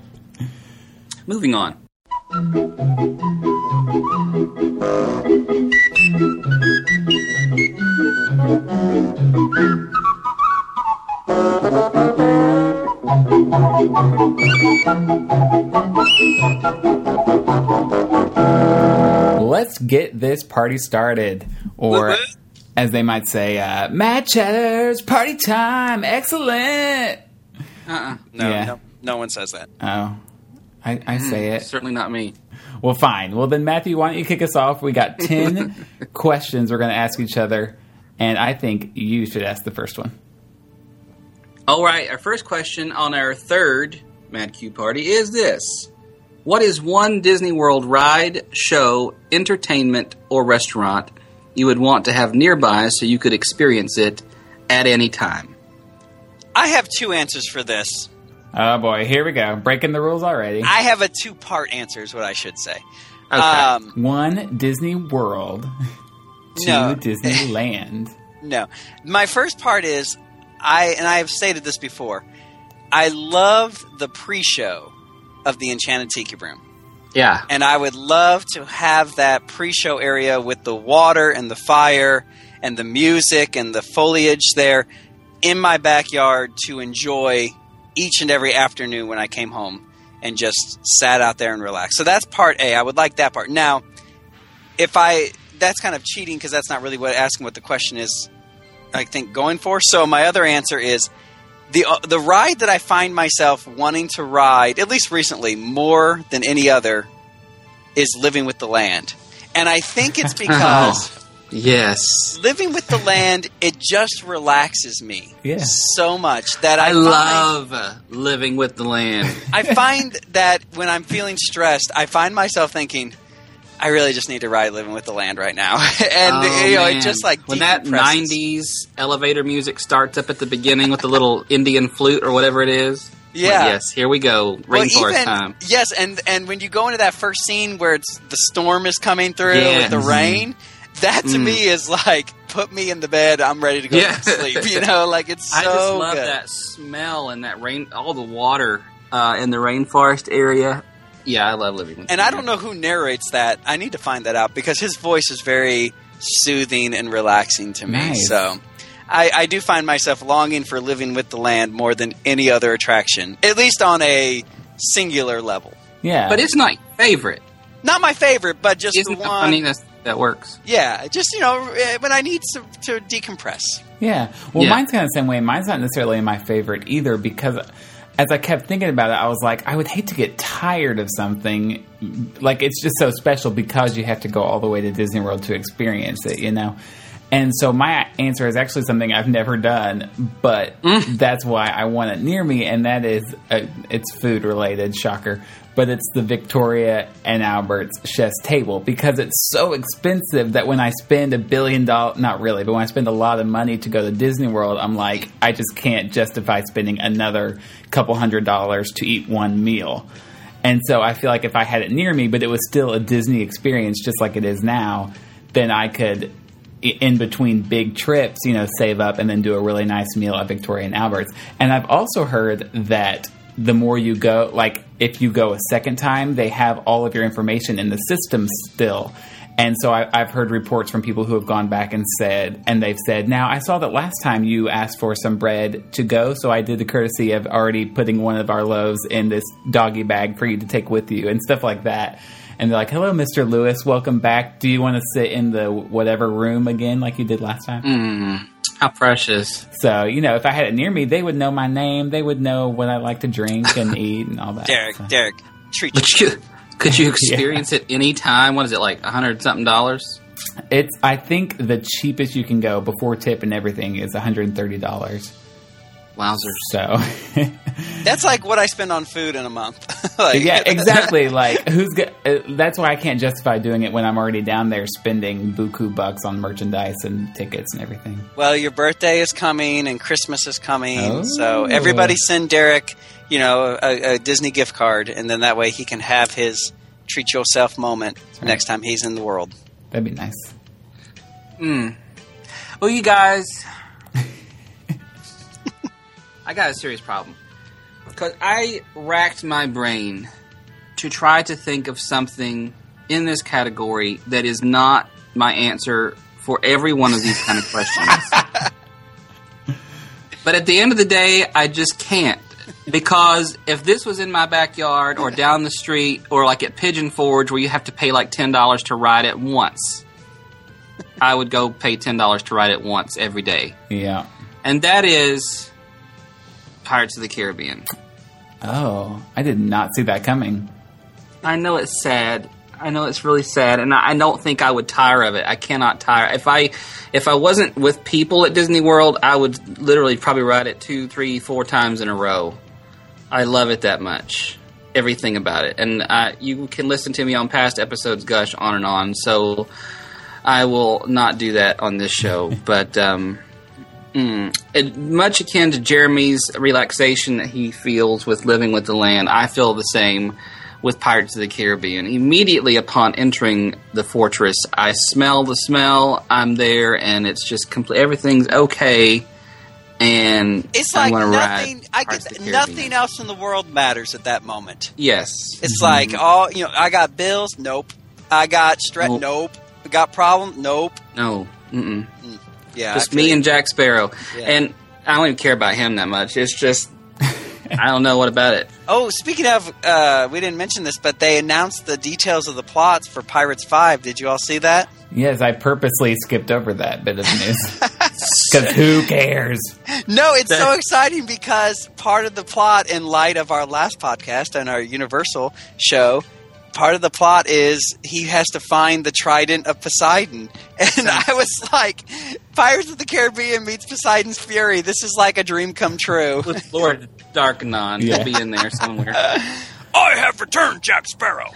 [SPEAKER 4] Moving on.
[SPEAKER 1] Let's get this party started. Or, as they might say, uh, Mad Chatters, party time, excellent.
[SPEAKER 4] Uh-uh.
[SPEAKER 3] no,
[SPEAKER 1] Yeah.
[SPEAKER 3] no, no one says that.
[SPEAKER 1] Oh, I, I say it.
[SPEAKER 4] Certainly not me.
[SPEAKER 1] Well, fine. Well, then, Matthew, why don't you kick us off? We got 10 questions we're going to ask each other, and I think you should ask the first one.
[SPEAKER 4] All right, our first question on our third Mad Q party is this. What is one Disney World ride, show, entertainment, or restaurant you would want to have nearby so you could experience it at any time?
[SPEAKER 3] I have two answers for this.
[SPEAKER 1] Oh, boy. Here we go. Breaking the rules already.
[SPEAKER 3] I have a two-part answer, is what I should say.
[SPEAKER 4] Okay.
[SPEAKER 3] Um,
[SPEAKER 1] One, Disney World. Two,
[SPEAKER 3] No.
[SPEAKER 1] Disneyland.
[SPEAKER 3] No. My first part is I and I have stated this before. I love the pre-show of the Enchanted Tiki Room.
[SPEAKER 4] yeah.
[SPEAKER 3] And I would love to have that pre-show area with the water and the fire and the music and the foliage there in my backyard to enjoy each and every afternoon when I came home and just sat out there and relaxed. So that's part A. I would like that part. Now, if I that's kind of cheating because that's not really what asking what the question is I think going for. So my other answer is the uh, the ride that I find myself wanting to ride, at least recently, more than any other, is Living with the Land, and I think it's because
[SPEAKER 4] Yes.
[SPEAKER 3] Living with the Land it just relaxes me
[SPEAKER 1] Yeah.
[SPEAKER 3] so much that I,
[SPEAKER 4] I
[SPEAKER 3] find-
[SPEAKER 4] love living with the land.
[SPEAKER 3] I find that when I'm feeling stressed, I find myself thinking. I really just need to ride living with the land right now, and
[SPEAKER 4] Oh,
[SPEAKER 3] you know,
[SPEAKER 4] man.
[SPEAKER 3] it just like
[SPEAKER 4] when that '90s elevator music starts up at the beginning with the little Indian flute or whatever it is.
[SPEAKER 3] Yeah.
[SPEAKER 4] Yes. Here we go.
[SPEAKER 3] Well,
[SPEAKER 4] Rainforest
[SPEAKER 3] even-
[SPEAKER 4] time.
[SPEAKER 3] Yes, and and when you go into that first scene where it's the storm is coming through with the rain, that to
[SPEAKER 4] Mm.
[SPEAKER 3] me is like put me in the bed. I'm ready to go
[SPEAKER 4] Yeah.
[SPEAKER 3] to sleep. You know, like it's so
[SPEAKER 4] I just love
[SPEAKER 3] good.
[SPEAKER 4] that smell and that rain, all the water uh, in the rainforest area. Yeah, I love living with
[SPEAKER 3] And
[SPEAKER 4] the
[SPEAKER 3] I don't know who narrates that. I need to find that out because his voice is very soothing and relaxing to me.
[SPEAKER 1] Nice.
[SPEAKER 3] So. I, I do find myself longing for living with the land more than any other attraction, at least on a singular level.
[SPEAKER 1] Yeah.
[SPEAKER 4] But it's not your favorite.
[SPEAKER 3] Not my favorite, but just
[SPEAKER 4] Isn't
[SPEAKER 3] the one.
[SPEAKER 4] funny that that works?
[SPEAKER 3] Yeah, just you know, eh, when I need to, to decompress.
[SPEAKER 1] Yeah. Well,
[SPEAKER 4] Yeah.
[SPEAKER 1] mine's kind of the same way. Mine's not necessarily my favorite either because as I kept thinking about it, I was like, I would hate to get tired of something. Like, it's just so special because you have to go all the way to Disney World to experience it, you know? And so my answer is actually something I've never done, but that's why I want it near me, and that is uh, it's food related, shocker. But it's the Victoria and Albert's chef's table because it's so expensive that when I spend a billion dollars, not really, but when I spend a lot of money to go to Disney World, I'm like, I just can't justify spending another couple hundred dollars to eat one meal. And so I feel like if I had it near me, but it was still a Disney experience just like it is now, then I could in between big trips, you know, save up and then do a really nice meal at Victoria and Albert's. And I've also heard that the more you go, like if you go a second time, they have all of your information in the system still. And so I, I've heard reports from people who have gone back and said, and they've said, now I saw that last time you asked for some bread to go, so I did the courtesy of already putting one of our loaves in this doggy bag for you to take with you and stuff like that. And they're like, hello, Mr. Lewis, welcome back. Do you want to sit in the whatever room again like you did last time?
[SPEAKER 4] Mm, how precious.
[SPEAKER 1] So, you know, if I had it near me, they would know my name. They would know what I like to drink and eat and all that.
[SPEAKER 3] Derek,
[SPEAKER 1] So-
[SPEAKER 3] Derek, treat
[SPEAKER 4] But
[SPEAKER 3] you.
[SPEAKER 4] you, could you experience it any time? What is it like? A hundred something dollars?
[SPEAKER 1] It's, I think the cheapest you can go before tip and everything is $130.
[SPEAKER 4] Wowzers!
[SPEAKER 1] So,
[SPEAKER 3] That's like what I spend on food in a month. like,
[SPEAKER 1] yeah, exactly. Like, who's go- uh, that's why I can't justify doing it when I'm already down there spending buku bucks on merchandise and tickets and everything.
[SPEAKER 3] Well, your birthday is coming and Christmas is coming,
[SPEAKER 1] Oh.
[SPEAKER 3] so everybody send Derek, you know, a, a Disney gift card, and then that way he can have his treat yourself moment next time he's in the world.
[SPEAKER 1] That'd be nice.
[SPEAKER 4] Mm. Well, you guys, I got a serious problem because I racked my brain to try to think of something in this category that is not my answer for every one of these kind of questions. but at the end of the day, I just can't. Because if this was in my backyard or down the street or like at Pigeon Forge where you have to pay like $10 to ride it once, I would go pay $10 to ride it once every day.
[SPEAKER 1] Yeah.
[SPEAKER 4] And that is Pirates of the Caribbean.
[SPEAKER 1] Oh, I did not see that coming.
[SPEAKER 4] I know it's sad. I know it's really sad, and I I don't think I would tire of it. I cannot tire. If I if I wasn't with people at Disney World, I would literally probably ride it two, three, four times in a row. I love it that much. Everything about it, and uh, you can listen to me on past episodes, gush on and on. So I will not do that on this show, but. Um, Mm. It, much akin to Jeremy's relaxation that he feels with living with the land, I feel the same with Pirates of the Caribbean. Immediately upon entering the fortress, I smell the smell. I'm there, and it's just complete. Everything's okay, and
[SPEAKER 3] It's like nothing.
[SPEAKER 4] ride
[SPEAKER 3] I get nothing else in the world matters at that moment.
[SPEAKER 4] Yes,
[SPEAKER 3] It's like all you know. I got bills. Nope. I got stress.
[SPEAKER 4] Nope.
[SPEAKER 3] Nope. Got problem. Nope.
[SPEAKER 4] no, mm-mm.
[SPEAKER 3] Yeah.
[SPEAKER 4] just me and Jack Sparrow,
[SPEAKER 3] Yeah.
[SPEAKER 4] and I don't even care about him that much. It's just I don't know what about it.
[SPEAKER 3] Oh, speaking of, uh, we didn't mention this, but they announced the details of the plots for Pirates Five. Did you all see that?
[SPEAKER 1] Yes, I purposely skipped over that bit of news. Because who cares?
[SPEAKER 3] No, it's so exciting because part of the plot, in light of our last podcast and our Universal show, part of the plot is he has to find the Trident of Poseidon. And I was like, Pirates of the Caribbean meets Poseidon's Fury. This is like a dream come true.
[SPEAKER 4] With Lord Darkenon
[SPEAKER 1] Yeah.
[SPEAKER 4] to be in there somewhere.
[SPEAKER 3] I have returned, Jack Sparrow.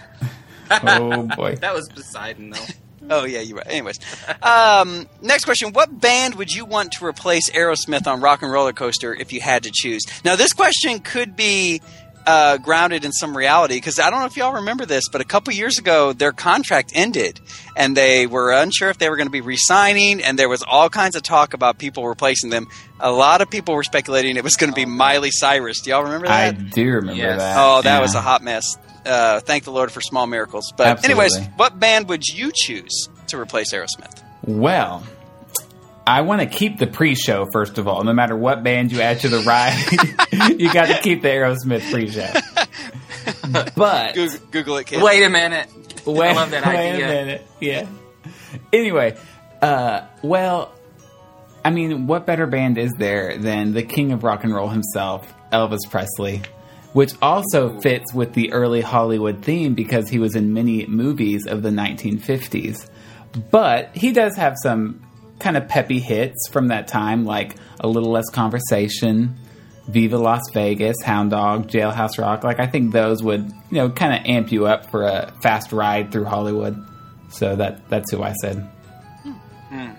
[SPEAKER 1] Oh boy.
[SPEAKER 4] that was Poseidon, though.
[SPEAKER 3] Oh yeah, you're right. Anyways, um, next question: What band would you want to replace Aerosmith on Rock and Roller Coaster if you had to choose? Now, this question could be uh, grounded in some reality because I don't know if y'all remember this, but a couple years ago, their contract ended, and they were unsure if they were going to be re-signing, and there was all kinds of talk about people replacing them. A lot of people were speculating it was going to be Miley Cyrus. Do y'all remember that?
[SPEAKER 1] I do remember
[SPEAKER 4] Yes.
[SPEAKER 1] that.
[SPEAKER 3] Oh, that
[SPEAKER 1] Yeah.
[SPEAKER 3] was a hot mess. Uh, thank the Lord for small miracles. But anyways, what band would you choose to replace Aerosmith?
[SPEAKER 1] Well, I want to keep the pre-show first of all. No matter what band you add to the ride, you got to keep the Aerosmith pre-show. But
[SPEAKER 3] Google, Google it, kid.
[SPEAKER 4] Wait a minute.
[SPEAKER 1] wait,
[SPEAKER 4] I love that
[SPEAKER 1] wait
[SPEAKER 4] idea.
[SPEAKER 1] a minute. Yeah. Anyway, uh, well, I mean, what better band is there than the king of rock and roll himself, Elvis Presley? Which also fits with the early Hollywood theme because he was in many movies of the 1950s. But he does have some kind of peppy hits from that time, like A Little Less Conversation, Viva Las Vegas, Hound Dog, Jailhouse Rock. Like, I think those would, you know, kind of amp you up for a fast ride through Hollywood. So that that's who I said. Hmm.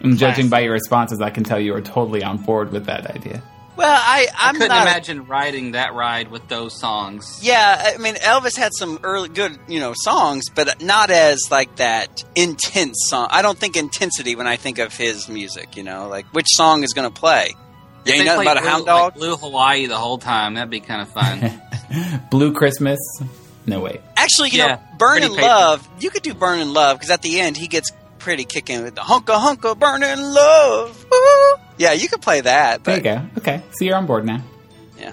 [SPEAKER 1] And judging by your responses, I can tell you are totally on board with that idea.
[SPEAKER 3] Well, I,
[SPEAKER 4] I
[SPEAKER 3] I'm
[SPEAKER 4] couldn't
[SPEAKER 3] not.
[SPEAKER 4] imagine riding that ride with those songs.
[SPEAKER 3] yeah, I mean, Elvis had some early good, you know, songs, but not as like that intense song. I don't think intensity when I think of his music. You know, like which song is going to play? You
[SPEAKER 4] If
[SPEAKER 3] ain't nothing
[SPEAKER 4] played
[SPEAKER 3] about a hound dog.
[SPEAKER 4] Like Blue Hawaii the whole time. That'd be kind of fun.
[SPEAKER 1] Blue Christmas. No wait.
[SPEAKER 3] Actually, you
[SPEAKER 4] Yeah,
[SPEAKER 3] know,
[SPEAKER 4] Burning.
[SPEAKER 3] Love. You could do Burning Love because at the end he gets pretty kicking with the hunka hunka burning love. Woo. Yeah, you could play that.
[SPEAKER 1] There you go. Okay, so you're on board now.
[SPEAKER 3] yeah,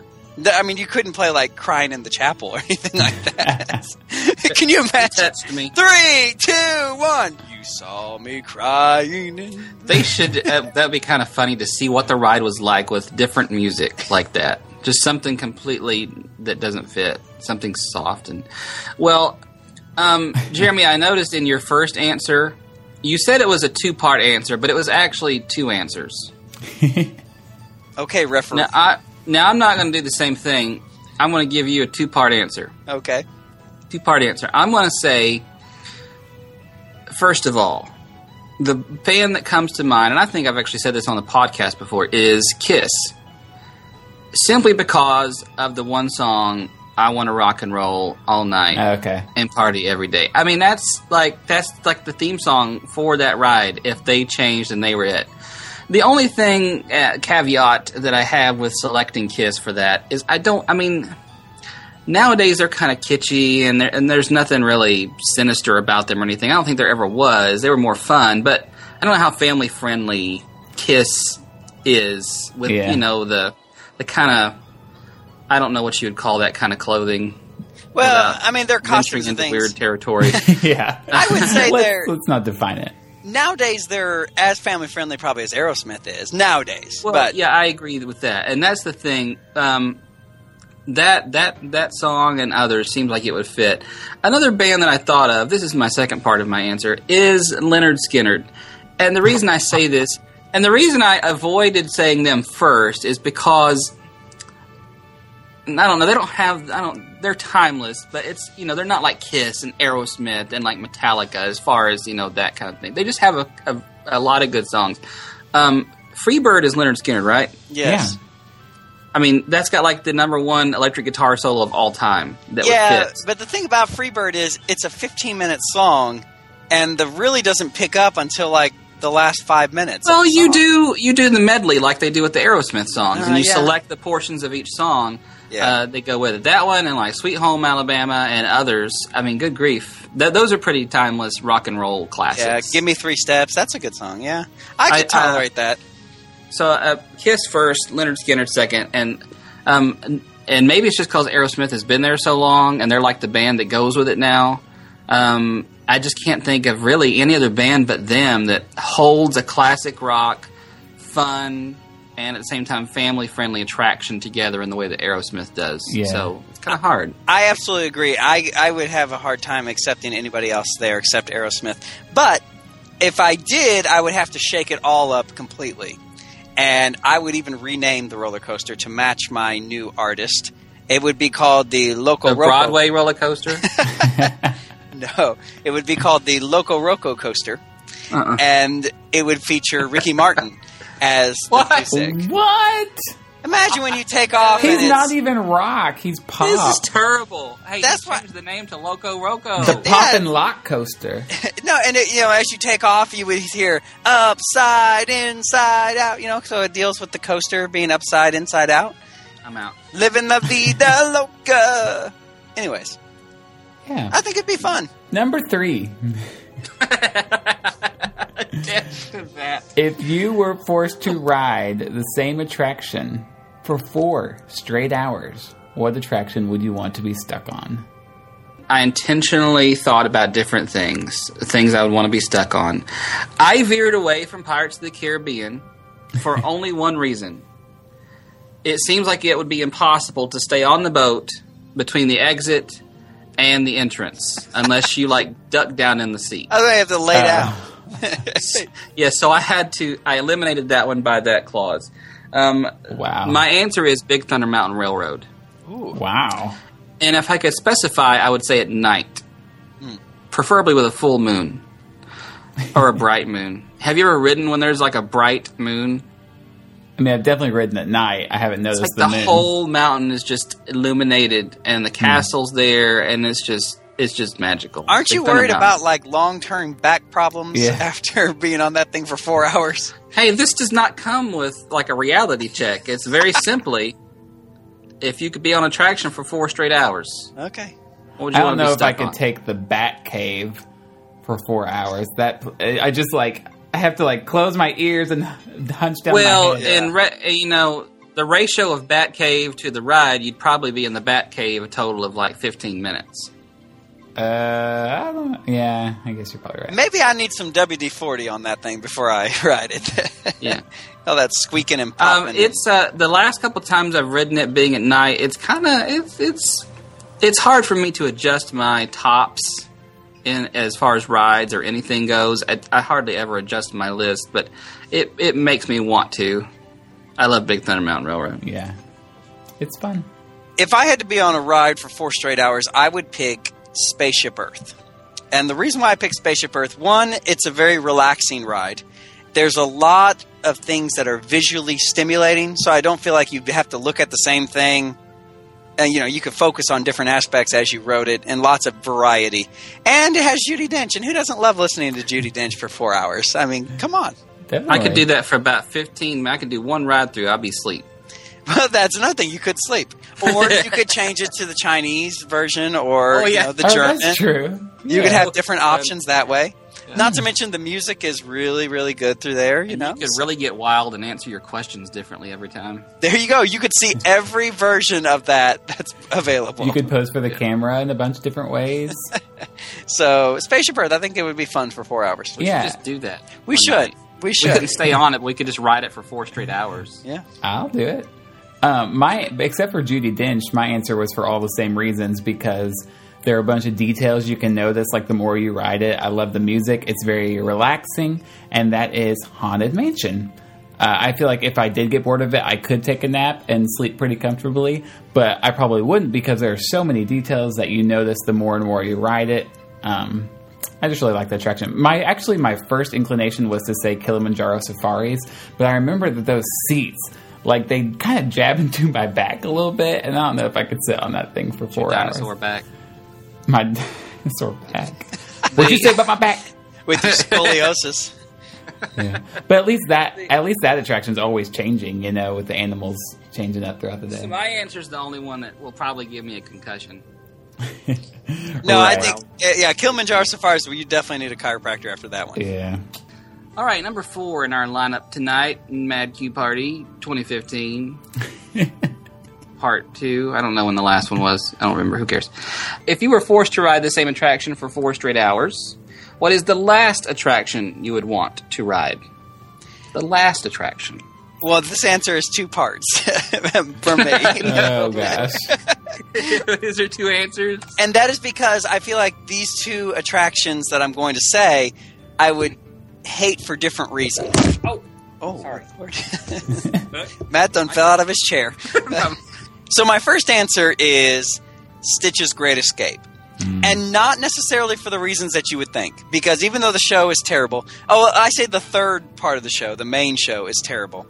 [SPEAKER 3] I mean, you couldn't play like crying in the chapel or anything like that. Can you imagine?
[SPEAKER 4] touched me.
[SPEAKER 3] Three, two, one. You saw me crying.
[SPEAKER 4] They should. Uh, that'd be kind of funny to see what the ride was like with different music like that. Just something completely that doesn't fit. Something soft and well. Um, Jeremy, I noticed in your first answer, you said it was a two-part answer, but it was actually two answers.
[SPEAKER 3] Okay, referee.
[SPEAKER 4] Now, I now I'm not going to do the same thing. I'm going to give you a two-part answer.
[SPEAKER 3] Okay.
[SPEAKER 4] two-part answer. I'm going to say, first of all, the band that comes to mind, and I think I've actually said this on the podcast before, is Kiss. Simply because of the one song I want to rock and roll all night oh,
[SPEAKER 1] Okay.
[SPEAKER 4] and party every day. I mean, that's like that's like the theme song for that ride. If they changed and they were it. The only thing uh, caveat that I have with selecting Kiss for that is I don't. I mean, nowadays they're kind of kitschy and and there's nothing really sinister about them or anything. I don't think there ever was. They were more fun, but I don't know how family friendly Kiss is with
[SPEAKER 1] Yeah.
[SPEAKER 4] you know the the kind of I don't know what you would call that kind of clothing.
[SPEAKER 3] Well, I mean, their
[SPEAKER 4] venturing
[SPEAKER 3] costumes and
[SPEAKER 4] into
[SPEAKER 3] things.
[SPEAKER 4] weird territory.
[SPEAKER 1] yeah.
[SPEAKER 3] I would say
[SPEAKER 1] let's,
[SPEAKER 3] they're
[SPEAKER 1] let's not define it.
[SPEAKER 3] Nowadays they're as family friendly probably as Aerosmith is nowadays.
[SPEAKER 4] Well,
[SPEAKER 3] but
[SPEAKER 4] yeah, I agree with that, and that's the thing. Um, that that that song and others seems like it would fit. Another band that I thought of. This is my second part of my answer. Is Lynyrd Skynyrd, and the reason I say this, and the reason I avoided saying them first, is because I don't know. They don't have. I don't. They're timeless, but it's you know they're not like Kiss and Aerosmith and like Metallica as far as you know that kind of thing. They just have a a, a lot of good songs. Um, Freebird is Lynyrd Skynyrd, right?
[SPEAKER 3] yes.
[SPEAKER 4] I mean, that's got like the number one electric guitar solo of all time. That
[SPEAKER 3] Yeah, but the thing about Freebird is it's a 15 minute song, and the really doesn't pick up until like the last five minutes. of
[SPEAKER 4] Well, you do you do the medley like they do with the Aerosmith songs,
[SPEAKER 3] Uh,
[SPEAKER 4] and you
[SPEAKER 3] yeah.
[SPEAKER 4] select the portions of each song.
[SPEAKER 3] Yeah.
[SPEAKER 4] Uh, they go with it. That one and like Sweet Home Alabama and others. I mean, good grief, Th- those are pretty timeless rock and roll classics.
[SPEAKER 3] Yeah, give me three steps. That's a good song. Yeah, I
[SPEAKER 4] I-
[SPEAKER 3] could tolerate that.
[SPEAKER 4] So uh, Kiss first, Lynyrd Skynyrd second, and um, and- and maybe it's just because Aerosmith has been there so long, and they're like the band that goes with it now. Um, I just can't think of really any other band but them that holds a classic rock, fun, and at the same time family friendly attraction together in the way that Aerosmith does.
[SPEAKER 1] Yeah.
[SPEAKER 4] So it's kind of hard.
[SPEAKER 3] I absolutely agree. I I would have a hard time accepting anybody else there except Aerosmith. But if I did, I would have to shake it all up completely. And I would even rename the roller coaster to match my new artist. It would be called the Local
[SPEAKER 4] The
[SPEAKER 3] Roco.
[SPEAKER 4] Broadway roller coaster.
[SPEAKER 3] No, it would be called the Loco Roco coaster,
[SPEAKER 4] uh-uh.
[SPEAKER 3] and it would feature Ricky Martin as
[SPEAKER 4] What?
[SPEAKER 3] the music.
[SPEAKER 1] What?
[SPEAKER 3] Imagine when you take off.
[SPEAKER 1] He's
[SPEAKER 3] and
[SPEAKER 1] not even rock. He's pop.
[SPEAKER 4] This is terrible. Hey,
[SPEAKER 3] That's
[SPEAKER 4] That's
[SPEAKER 3] why-
[SPEAKER 4] change the name to Loco Roco.
[SPEAKER 1] the pop
[SPEAKER 3] Yeah.
[SPEAKER 1] and lock coaster.
[SPEAKER 3] No, and it, you know, as you take off, you would hear upside, inside out. You know, so it deals with the coaster being upside, inside out.
[SPEAKER 4] I'm out.
[SPEAKER 3] Living la vida loca. Anyways,
[SPEAKER 1] Yeah.
[SPEAKER 3] I think it'd be fun.
[SPEAKER 1] Number three. If you were forced to ride the same attraction for four straight hours, what attraction would you want to be stuck on?
[SPEAKER 4] I intentionally thought about different things, things I would want to be stuck on. I veered away from Pirates of the Caribbean for only one reason. It seems like it would be impossible to stay on the boat between the exit and the entrance unless you like duck down in the seat.
[SPEAKER 3] I think have to lay
[SPEAKER 1] Uh,
[SPEAKER 3] down.
[SPEAKER 4] Yeah, so I had to. I eliminated that one by that clause. Um,
[SPEAKER 1] Wow.
[SPEAKER 4] my answer is Big Thunder Mountain Railroad. Ooh.
[SPEAKER 1] wow.
[SPEAKER 4] And if I could specify, I would say at night, preferably with a full moon or a bright moon. Have you ever ridden when there's like a bright moon?
[SPEAKER 1] I mean, I've definitely ridden at night. I haven't
[SPEAKER 4] It's
[SPEAKER 1] noticed
[SPEAKER 4] like
[SPEAKER 1] the,
[SPEAKER 4] the
[SPEAKER 1] moon.
[SPEAKER 4] whole mountain is just illuminated, and the hmm. castle's there, and it's just it's just magical.
[SPEAKER 3] Aren't
[SPEAKER 4] Big
[SPEAKER 3] you worried about like long term back problems
[SPEAKER 1] Yeah.
[SPEAKER 3] after being on that thing for four hours?
[SPEAKER 4] Hey, this does not come with like a reality check. It's very simply, if you could be on attraction for four straight hours,
[SPEAKER 3] Okay.
[SPEAKER 4] what would you
[SPEAKER 1] I don't
[SPEAKER 4] to
[SPEAKER 1] know
[SPEAKER 4] be
[SPEAKER 1] if I
[SPEAKER 4] stuck
[SPEAKER 1] could take the Bat Cave for four hours. That I just like I have to like close my ears and hunch down
[SPEAKER 4] well,
[SPEAKER 1] my head.
[SPEAKER 4] re- you know the ratio of Batcave to the ride, you'd probably be in the Batcave a total of like fifteen minutes.
[SPEAKER 1] Uh, I don't. Yeah, I guess you're probably right.
[SPEAKER 3] Maybe I need some WD 40 on that thing before I ride it.
[SPEAKER 4] Yeah.
[SPEAKER 3] All that squeaking and
[SPEAKER 4] Um,
[SPEAKER 3] popping.
[SPEAKER 4] it's uh, the last couple times I've ridden it being at night. It's kind of it's it's it's hard for me to adjust my tops in as far as rides or anything goes. I, I hardly ever adjust my list, but it it makes me want to. I love Big Thunder Mountain Railroad.
[SPEAKER 1] Yeah, it's fun.
[SPEAKER 3] if I had to be on a ride for four straight hours, I would pick Spaceship Earth. And the reason why I picked Spaceship Earth, one, it's a very relaxing ride. There's a lot of things that are visually stimulating, so I don't feel like you have to look at the same thing and you know you could focus on different aspects as you wrote it, and lots of variety. And it has Judi Dench, and who doesn't love listening to Judi Dench for four hours? I mean, come on.
[SPEAKER 1] Definitely.
[SPEAKER 4] I could do that for about 15. I could do one ride through. I'll be asleep.
[SPEAKER 3] Well, that's another thing. You could sleep, or you could change it to the Chinese version, or
[SPEAKER 4] Oh,
[SPEAKER 3] you know, the
[SPEAKER 1] Oh,
[SPEAKER 3] German.
[SPEAKER 1] that's true.
[SPEAKER 3] You could have different options that way. Not to mention the music is really, really good through there. You know,
[SPEAKER 4] You could really get wild and answer your questions differently every time.
[SPEAKER 3] there you go. You could see every version of that that's available.
[SPEAKER 1] You could pose for the camera in a bunch of different ways.
[SPEAKER 3] So, Spaceship Earth, I think it would be fun for four hours.
[SPEAKER 4] We
[SPEAKER 1] Yeah.
[SPEAKER 4] should just do that.
[SPEAKER 3] We should.
[SPEAKER 4] night.
[SPEAKER 3] We
[SPEAKER 4] We couldn't stay on it. But we could just ride it for four straight hours.
[SPEAKER 3] Yeah.
[SPEAKER 1] I'll do it. Um, my except for Judi Dench, my answer was for all the same reasons because there are a bunch of details you can notice. Like the more you ride it, I love the music; it's very relaxing, and that is Haunted Mansion. Uh, I feel like if I did get bored of it, I could take a nap and sleep pretty comfortably, but I probably wouldn't because there are so many details that you notice the more and more you ride it. Um, I just really like the attraction. My actually, my first inclination was to say Kilimanjaro Safaris, but I remember that those seats, like they kind of jab into my back a little bit, and I don't know if I could sit on that thing for four hours.
[SPEAKER 4] Dinosaur back.
[SPEAKER 1] My sore back. What'd you say about my back?
[SPEAKER 3] With your scoliosis.
[SPEAKER 1] Yeah. But at least that, at least that attraction's always changing. You know, with the animals changing up throughout the day.
[SPEAKER 4] So
[SPEAKER 1] day.
[SPEAKER 4] my answer is the only one that will probably give me a concussion.
[SPEAKER 3] No, I think yeah, yeah, Kilimanjaro Safaris. Well, you definitely need a chiropractor after that one.
[SPEAKER 1] Yeah.
[SPEAKER 4] All right, number four in our lineup tonight, Mad Q Party 2015. Part two. I don't know when the last one was. I don't remember. Who cares? If you were forced to ride the same attraction for four straight hours, what is the last attraction you would want to ride? The last attraction.
[SPEAKER 3] Well, this answer is two parts for me.
[SPEAKER 1] Oh gosh.
[SPEAKER 4] is there two answers?
[SPEAKER 3] and that is because I feel like these two attractions that I'm going to say, I would hate for different reasons.
[SPEAKER 4] Oh,
[SPEAKER 3] Oh,
[SPEAKER 4] Sorry.
[SPEAKER 3] Lord. Matt done fell out of his chair. So my first answer is Stitch's Great Escape. Hmm. And not necessarily for the reasons that you would think. Because even though the show is terrible, oh, I say the third part of the show, the main show, is terrible.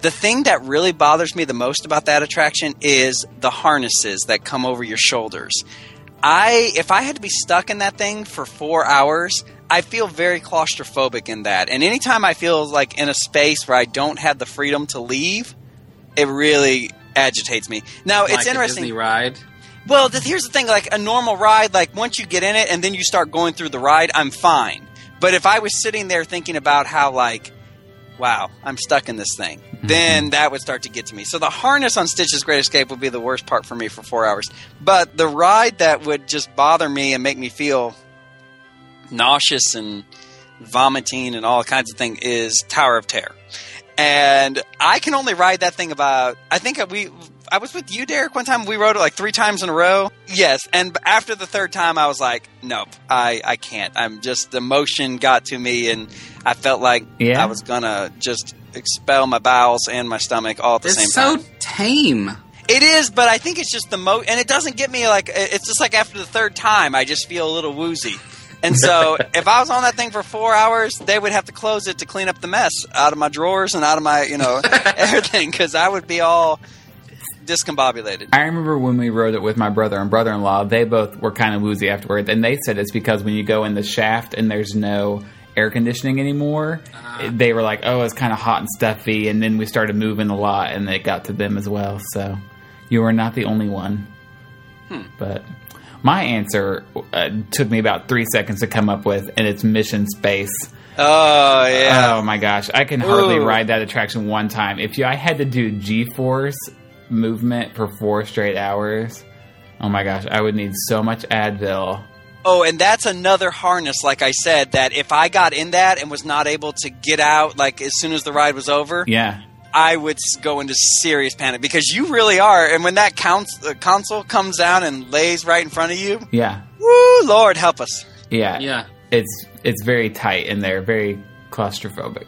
[SPEAKER 3] The thing that really bothers me the most about that attraction is the harnesses that come over your shoulders. I if I had to be stuck in that thing for four hours, I feel very claustrophobic in that. And anytime I feel like in a space where I don't have the freedom to leave, it really agitates me. Now it's
[SPEAKER 4] like a
[SPEAKER 3] interesting.
[SPEAKER 4] Disney ride.
[SPEAKER 3] Well, th- here's the thing: like a normal ride, like once you get in it and then you start going through the ride, I'm fine. But if I was sitting there thinking about how, like, wow, I'm stuck in this thing, mm-hmm. then that would start to get to me. So the harness on Stitch's Great Escape would be the worst part for me for four hours. But the ride that would just bother me and make me feel nauseous and vomiting and all kinds of things is Tower of Terror. And I can only ride that thing about. I think we. I was with you, Derek, one time. We rode it like three times in a row. Yes, and after the third time, I was like, "Nope, I, I can't." I'm just the motion got to me, and I felt like
[SPEAKER 1] Yeah.
[SPEAKER 3] I was gonna just expel my bowels and my stomach all at the same time.
[SPEAKER 4] It's so tame.
[SPEAKER 3] It is, but I think it's just the mo, and it doesn't get me like. It's just like after the third time, I just feel a little woozy. And so, if I was on that thing for four hours, they would have to close it to clean up the mess out of my drawers and out of my, you know, everything, because I would be all discombobulated.
[SPEAKER 1] I remember when we rode it with my brother and brother in law, they both were kind of woozy afterwards. And they said it's because when you go in the shaft and there's no air conditioning anymore, it- they were like, oh, it's kind of hot and stuffy. And then we started moving a lot and it got to them as well. So you were not the only one. Hmm. But my answer uh, took me about three seconds to come up with, and it's Mission Space.
[SPEAKER 3] Oh yeah,
[SPEAKER 1] Oh my gosh, I can hardly
[SPEAKER 3] Ooh.
[SPEAKER 1] ride that attraction one time. If you, I had to do G-force movement for four straight hours, oh my gosh, I would need so much Advil.
[SPEAKER 3] Oh, and that's another harness, like I said, that if I got in that and was not able to get out, like as soon as the ride was over,
[SPEAKER 1] Yeah,
[SPEAKER 3] I would go into serious panic because you really are. And when that cons- uh, console comes down and lays right in front of you,
[SPEAKER 1] yeah,
[SPEAKER 3] woo, Lord help us.
[SPEAKER 1] yeah,
[SPEAKER 4] Yeah.
[SPEAKER 1] It's it's very tight in there, very claustrophobic.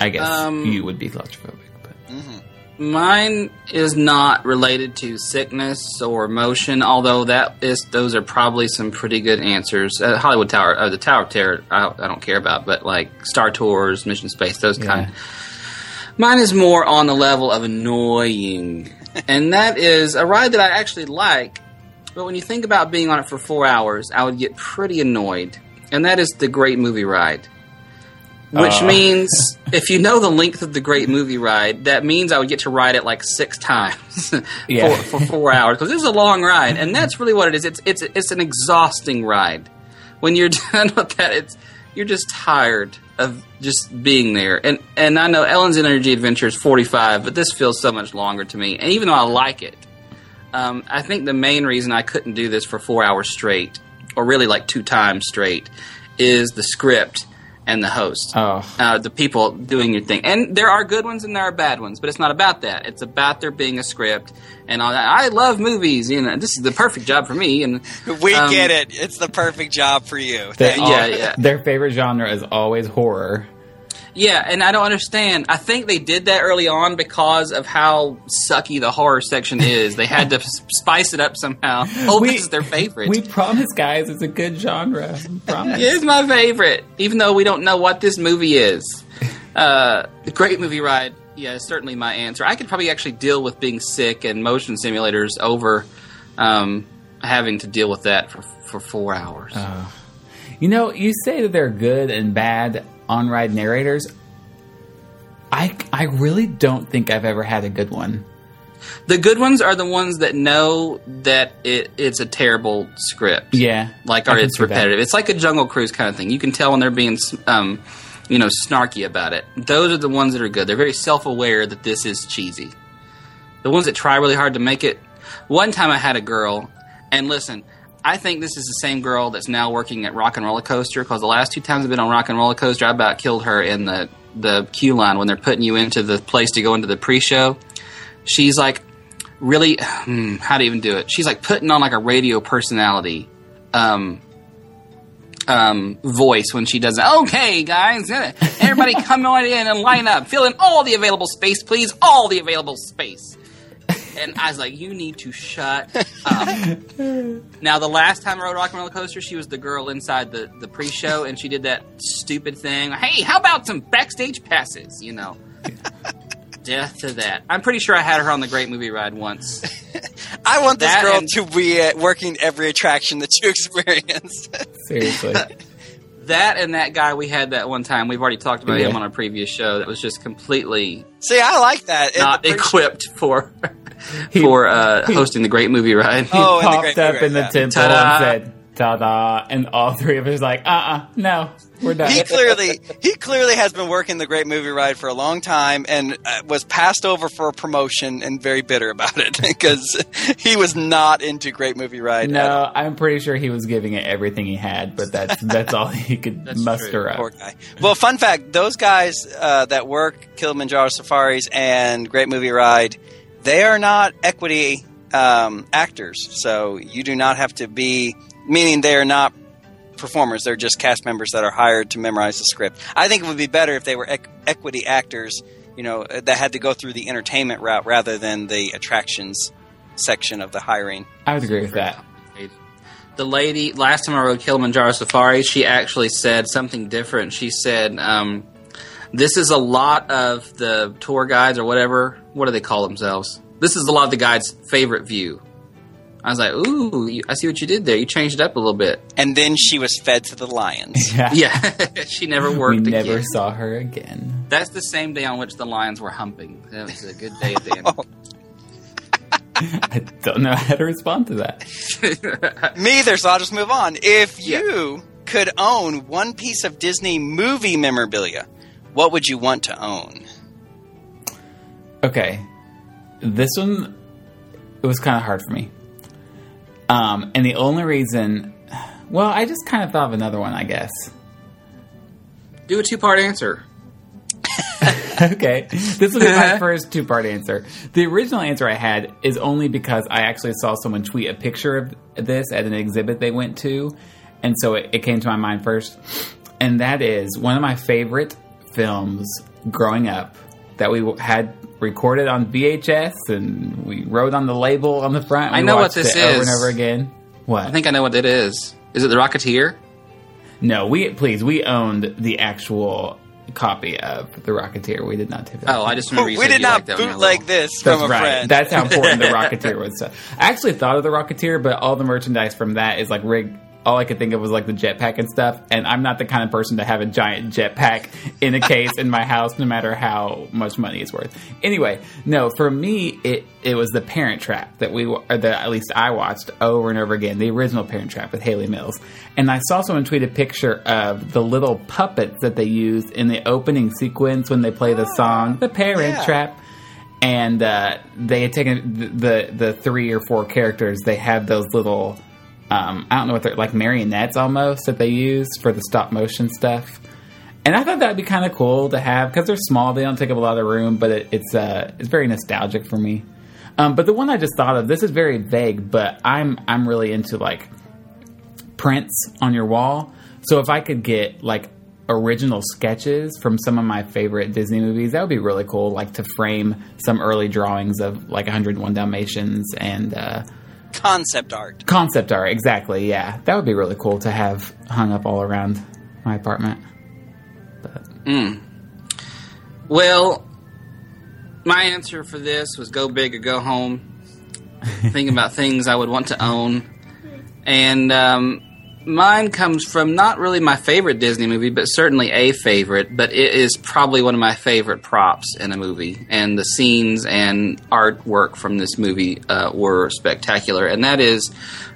[SPEAKER 1] I guess
[SPEAKER 4] Um,
[SPEAKER 1] you would be claustrophobic, but
[SPEAKER 4] Mine is not related to sickness or motion, although that is those are probably some pretty good answers. Uh, Hollywood Tower, uh, the Tower of Terror, I, I don't care about, but like Star Tours, Mission Space, those
[SPEAKER 1] Yeah.
[SPEAKER 4] kind. Mine is more on the level of annoying. and that is a ride that I actually like. But when you think about being on it for four hours, I would get pretty annoyed. And that is the Great Movie Ride. Which
[SPEAKER 1] Uh.
[SPEAKER 4] means, if you know the length of the Great Movie Ride, that means I would get to ride it like six times
[SPEAKER 1] Yeah.
[SPEAKER 4] for, for four hours because it's a long ride, and that's really what it is. It's it's it's an exhausting ride. When you're done with that, it's you're just tired of just being there. And and I know Ellen's Energy Adventure is 45, but this feels so much longer to me. And even though I like it, um, I think the main reason I couldn't do this for four hours straight, or really like two times straight, is the script and the host.
[SPEAKER 1] Oh.
[SPEAKER 4] Uh, the people doing your thing. And there are good ones and there are bad ones, but it's not about that. It's about there being a script and all that. I love movies. You know, this is the perfect job for me. And
[SPEAKER 3] We
[SPEAKER 4] um,
[SPEAKER 3] get it. It's the perfect job for you.
[SPEAKER 1] They all-
[SPEAKER 4] Yeah, yeah.
[SPEAKER 1] Their favorite genre is always horror.
[SPEAKER 4] Yeah, and I don't understand. I think they did that early on because of how sucky the horror section is. They had to spice it up somehow. Oh,
[SPEAKER 1] We-
[SPEAKER 4] this is their favorite.
[SPEAKER 1] We promise, guys, it's a good genre. Promise.
[SPEAKER 4] It's my favorite, even though we don't know what this movie is. Uh, Great Movie Ride, yeah, is certainly my answer. I could probably actually deal with being sick and motion simulators over um, having to deal with that for, for four hours.
[SPEAKER 1] You know, you say that they're good and bad on ride narrators. I, I really don't think I've ever had a good one.
[SPEAKER 4] the good ones are the ones that know that it, it's a terrible script.
[SPEAKER 1] Yeah.
[SPEAKER 4] like or it's
[SPEAKER 1] see that.
[SPEAKER 4] repetitive. It's like a Jungle Cruise kind of thing. You can tell when they're being, um, you know, snarky about it. Those are the ones that are good. They're very self aware that this is cheesy. The ones that try really hard to make it. One time I had a girl, and listen, I think this is the same girl that's now working at Rock and Roller Coaster because the last two times I've been on Rock and Roller Coaster, I about killed her in the the queue line when they're putting you into the place to go into the pre-show. She's like really hmm, how to even do it. She's like putting on like a radio personality um, um, voice when she does it. Okay, guys, everybody come on in and line up. Fill in all the available space, please. All the available space. And I was like, you need to shut up. now, the last time I rode Rock and Roller Coaster, she was the girl inside the, the pre show, and she did that stupid thing. Hey, how about some backstage passes? You know. Death to that. I'm pretty sure I had her on the Great Movie Ride once.
[SPEAKER 3] I want this
[SPEAKER 4] That
[SPEAKER 3] girl
[SPEAKER 4] and-
[SPEAKER 3] to be uh, working every attraction that you experience.
[SPEAKER 1] Seriously.
[SPEAKER 4] That and that guy we had that one time. We've already talked about
[SPEAKER 1] Yeah.
[SPEAKER 4] him on a previous show. That was just completely
[SPEAKER 3] See, I like that.
[SPEAKER 4] Not equipped for for uh, hosting the Great Movie Ride.
[SPEAKER 3] Oh, and the
[SPEAKER 1] Popped
[SPEAKER 3] Great
[SPEAKER 1] up
[SPEAKER 3] Movie
[SPEAKER 1] in the
[SPEAKER 3] Ride,
[SPEAKER 1] temple
[SPEAKER 4] Ta-da.
[SPEAKER 1] and said, ta da. And all three of us like, uh uh no, we're done.
[SPEAKER 3] he clearly he clearly has been working the Great Movie Ride for a long time and uh, was passed over for a promotion and very bitter about it because he was not into Great Movie Ride. at all.
[SPEAKER 1] no, I'm pretty sure he was giving it everything he had, but that's that's all he could
[SPEAKER 4] That's
[SPEAKER 1] muster
[SPEAKER 4] true.
[SPEAKER 1] up.
[SPEAKER 3] Poor guy. Well, fun fact: those guys uh, that work Kilimanjaro Safaris and Great Movie Ride, they are not equity um, actors. So you do not have to be. Meaning they are not performers; they're just cast members that are hired to memorize the script. I think it would be better if they were equ- equity actors. You know, that had to go through the entertainment route rather than the attractions section of the hiring.
[SPEAKER 1] I would agree with that.
[SPEAKER 4] The lady last time I rode Kilimanjaro Safari, she actually said something different. She said, um, "This is a lot of the tour guides or whatever. What do they call themselves? This is a lot of the guides' favorite view." I was like, "Ooh, you, I see what you did there. You changed it up a little bit."
[SPEAKER 3] And then she was fed to the lions.
[SPEAKER 1] Yeah.
[SPEAKER 4] Yeah, she never worked
[SPEAKER 1] We
[SPEAKER 4] worked
[SPEAKER 1] never
[SPEAKER 4] again.
[SPEAKER 1] saw her again.
[SPEAKER 4] That's the same day on which the lions were humping. That was a good day at the end.
[SPEAKER 1] I don't know how to respond to that.
[SPEAKER 3] Me either, so I'll just move on. If
[SPEAKER 4] Yeah.
[SPEAKER 3] you could own one piece of Disney movie memorabilia, what would you want to own?
[SPEAKER 1] Okay. This one it was kind of hard for me. Um, and the only reason well, I just kind of thought of another one, I guess.
[SPEAKER 4] Do a two part answer.
[SPEAKER 1] okay. This will be my first two part answer. The original answer I had is only because I actually saw someone tweet a picture of this at an exhibit they went to. And so it, it came to my mind first. And that is one of my favorite films growing up that we had recorded on VHS and we wrote on the label on the front.
[SPEAKER 4] I know what this
[SPEAKER 1] it over
[SPEAKER 4] is.
[SPEAKER 1] and over again. What?
[SPEAKER 4] I think I know what it is. Is it the Rocketeer?
[SPEAKER 1] No, we please we owned the actual copy of The Rocketeer. We did not do that.
[SPEAKER 4] Oh, I just remember you
[SPEAKER 3] we
[SPEAKER 4] said
[SPEAKER 3] did
[SPEAKER 4] you
[SPEAKER 3] not
[SPEAKER 4] liked that when you were
[SPEAKER 3] bootleg
[SPEAKER 4] little.
[SPEAKER 3] this
[SPEAKER 1] That's
[SPEAKER 3] a
[SPEAKER 1] right.
[SPEAKER 3] friend.
[SPEAKER 1] That's how important the Rocketeer was. I actually thought of the Rocketeer, but all the merchandise from that is like rigged. All I could think of was like the jetpack and stuff, and I'm not the kind of person to have a giant jetpack in a case in my house, no matter how much money it's worth. Anyway, no, for me, it it was the Parent Trap that we, or that at least I watched over and over again, the original Parent Trap with Hayley Mills, and I saw someone tweet a picture of the little puppets that they used in the opening sequence when they play the song "The Parent
[SPEAKER 3] yeah.
[SPEAKER 1] Trap." and uh, they had taken the, the the three or four characters. They had those little, um, I don't know what they're like marionettes almost that they use for the stop motion stuff. And I thought that'd be kind of cool to have because they're small. They don't take up a lot of room, but it, it's uh, it's very nostalgic for me. Um, but the one I just thought of, this is very vague, but I'm I'm really into like prints on your wall. So if I could get like original sketches from some of my favorite Disney movies, that would be really cool. Like to frame some early drawings of like 101 Dalmatians and uh,
[SPEAKER 3] Concept art.
[SPEAKER 1] concept art. Exactly. Yeah, that would be really cool to have hung up all around my apartment. But Mm.
[SPEAKER 4] well, my answer for this was go big or go home. Thinking about things I would want to own. And um, mine comes from not really my favorite Disney movie, but certainly a favorite, but it is probably one of my favorite props in a movie. And the scenes and artwork from this movie uh, were spectacular. And that is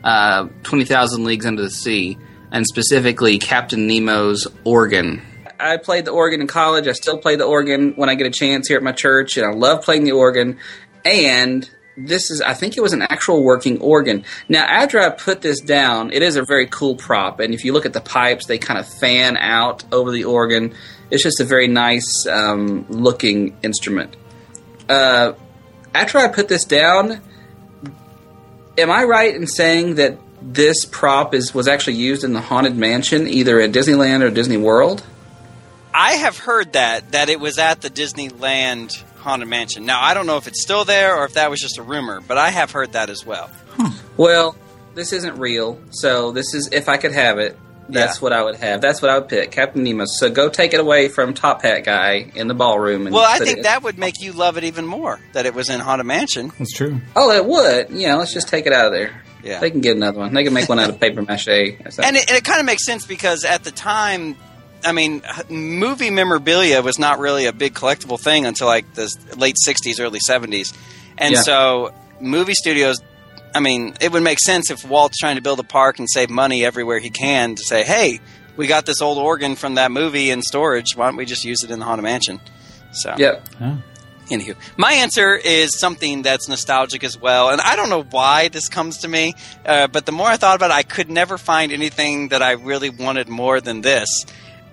[SPEAKER 4] uh, 20,000 Leagues Under the Sea, and specifically Captain Nemo's organ. I played the organ in college. I still play the organ when I get a chance here at my church, and I love playing the organ. And this is, I think it was an actual working organ. Now, after I put this down, it is a very cool prop. And if you look at the pipes, they kind of fan out over the organ. It's just a very nice um, looking instrument. Uh, after I put this down, am I right in saying that this prop is was actually used in the Haunted Mansion, either at Disneyland or Disney World?
[SPEAKER 3] I have heard that that it was at the Disneyland Haunted Mansion. Now I don't know if it's still there or if that was just a rumor, but I have heard that as well. Hmm.
[SPEAKER 4] Well, this isn't real, so this is if I could have it. That's
[SPEAKER 3] Yeah.
[SPEAKER 4] what I would have. That's what I would pick, Captain Nemo. So go take it away from Top Hat Guy in the ballroom. And
[SPEAKER 3] Well, I think
[SPEAKER 4] it-
[SPEAKER 3] that would make you love it even more that it was in Haunted Mansion.
[SPEAKER 1] That's true.
[SPEAKER 4] Oh, it would. Yeah, let's just take it out of there.
[SPEAKER 3] Yeah.
[SPEAKER 4] They can get another one. They can make one out of paper mache. or something.
[SPEAKER 3] And it, and it kind of makes sense because at the time, I mean, movie memorabilia was not really a big collectible thing until like the late '60s, early '70s, and
[SPEAKER 4] Yeah.
[SPEAKER 3] so movie studios. I mean, it would make sense if Walt's trying to build a park and save money everywhere he can to say, "Hey, we got this old organ from that movie in storage. Why don't we just use it in the Haunted Mansion?" So,
[SPEAKER 4] yep.
[SPEAKER 1] Oh.
[SPEAKER 3] Anywho, my answer is something that's nostalgic as well, and I don't know why this comes to me, uh, but the more I thought about it, I could never find anything that I really wanted more than this,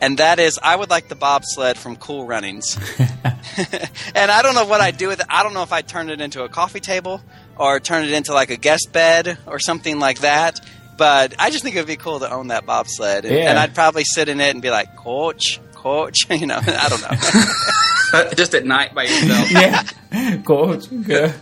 [SPEAKER 3] and that is I would like the bobsled from Cool Runnings, and I don't know what I'd do with it. I don't know if I'd turn it into a coffee table or turn it into like a guest bed or something like that. But I just think it would be cool to own that bobsled, and,
[SPEAKER 1] Yeah.
[SPEAKER 3] and I'd probably sit in it and be like, "Coach, coach," you know. I don't know.
[SPEAKER 4] just at night by yourself.
[SPEAKER 1] Yeah. cool. Good.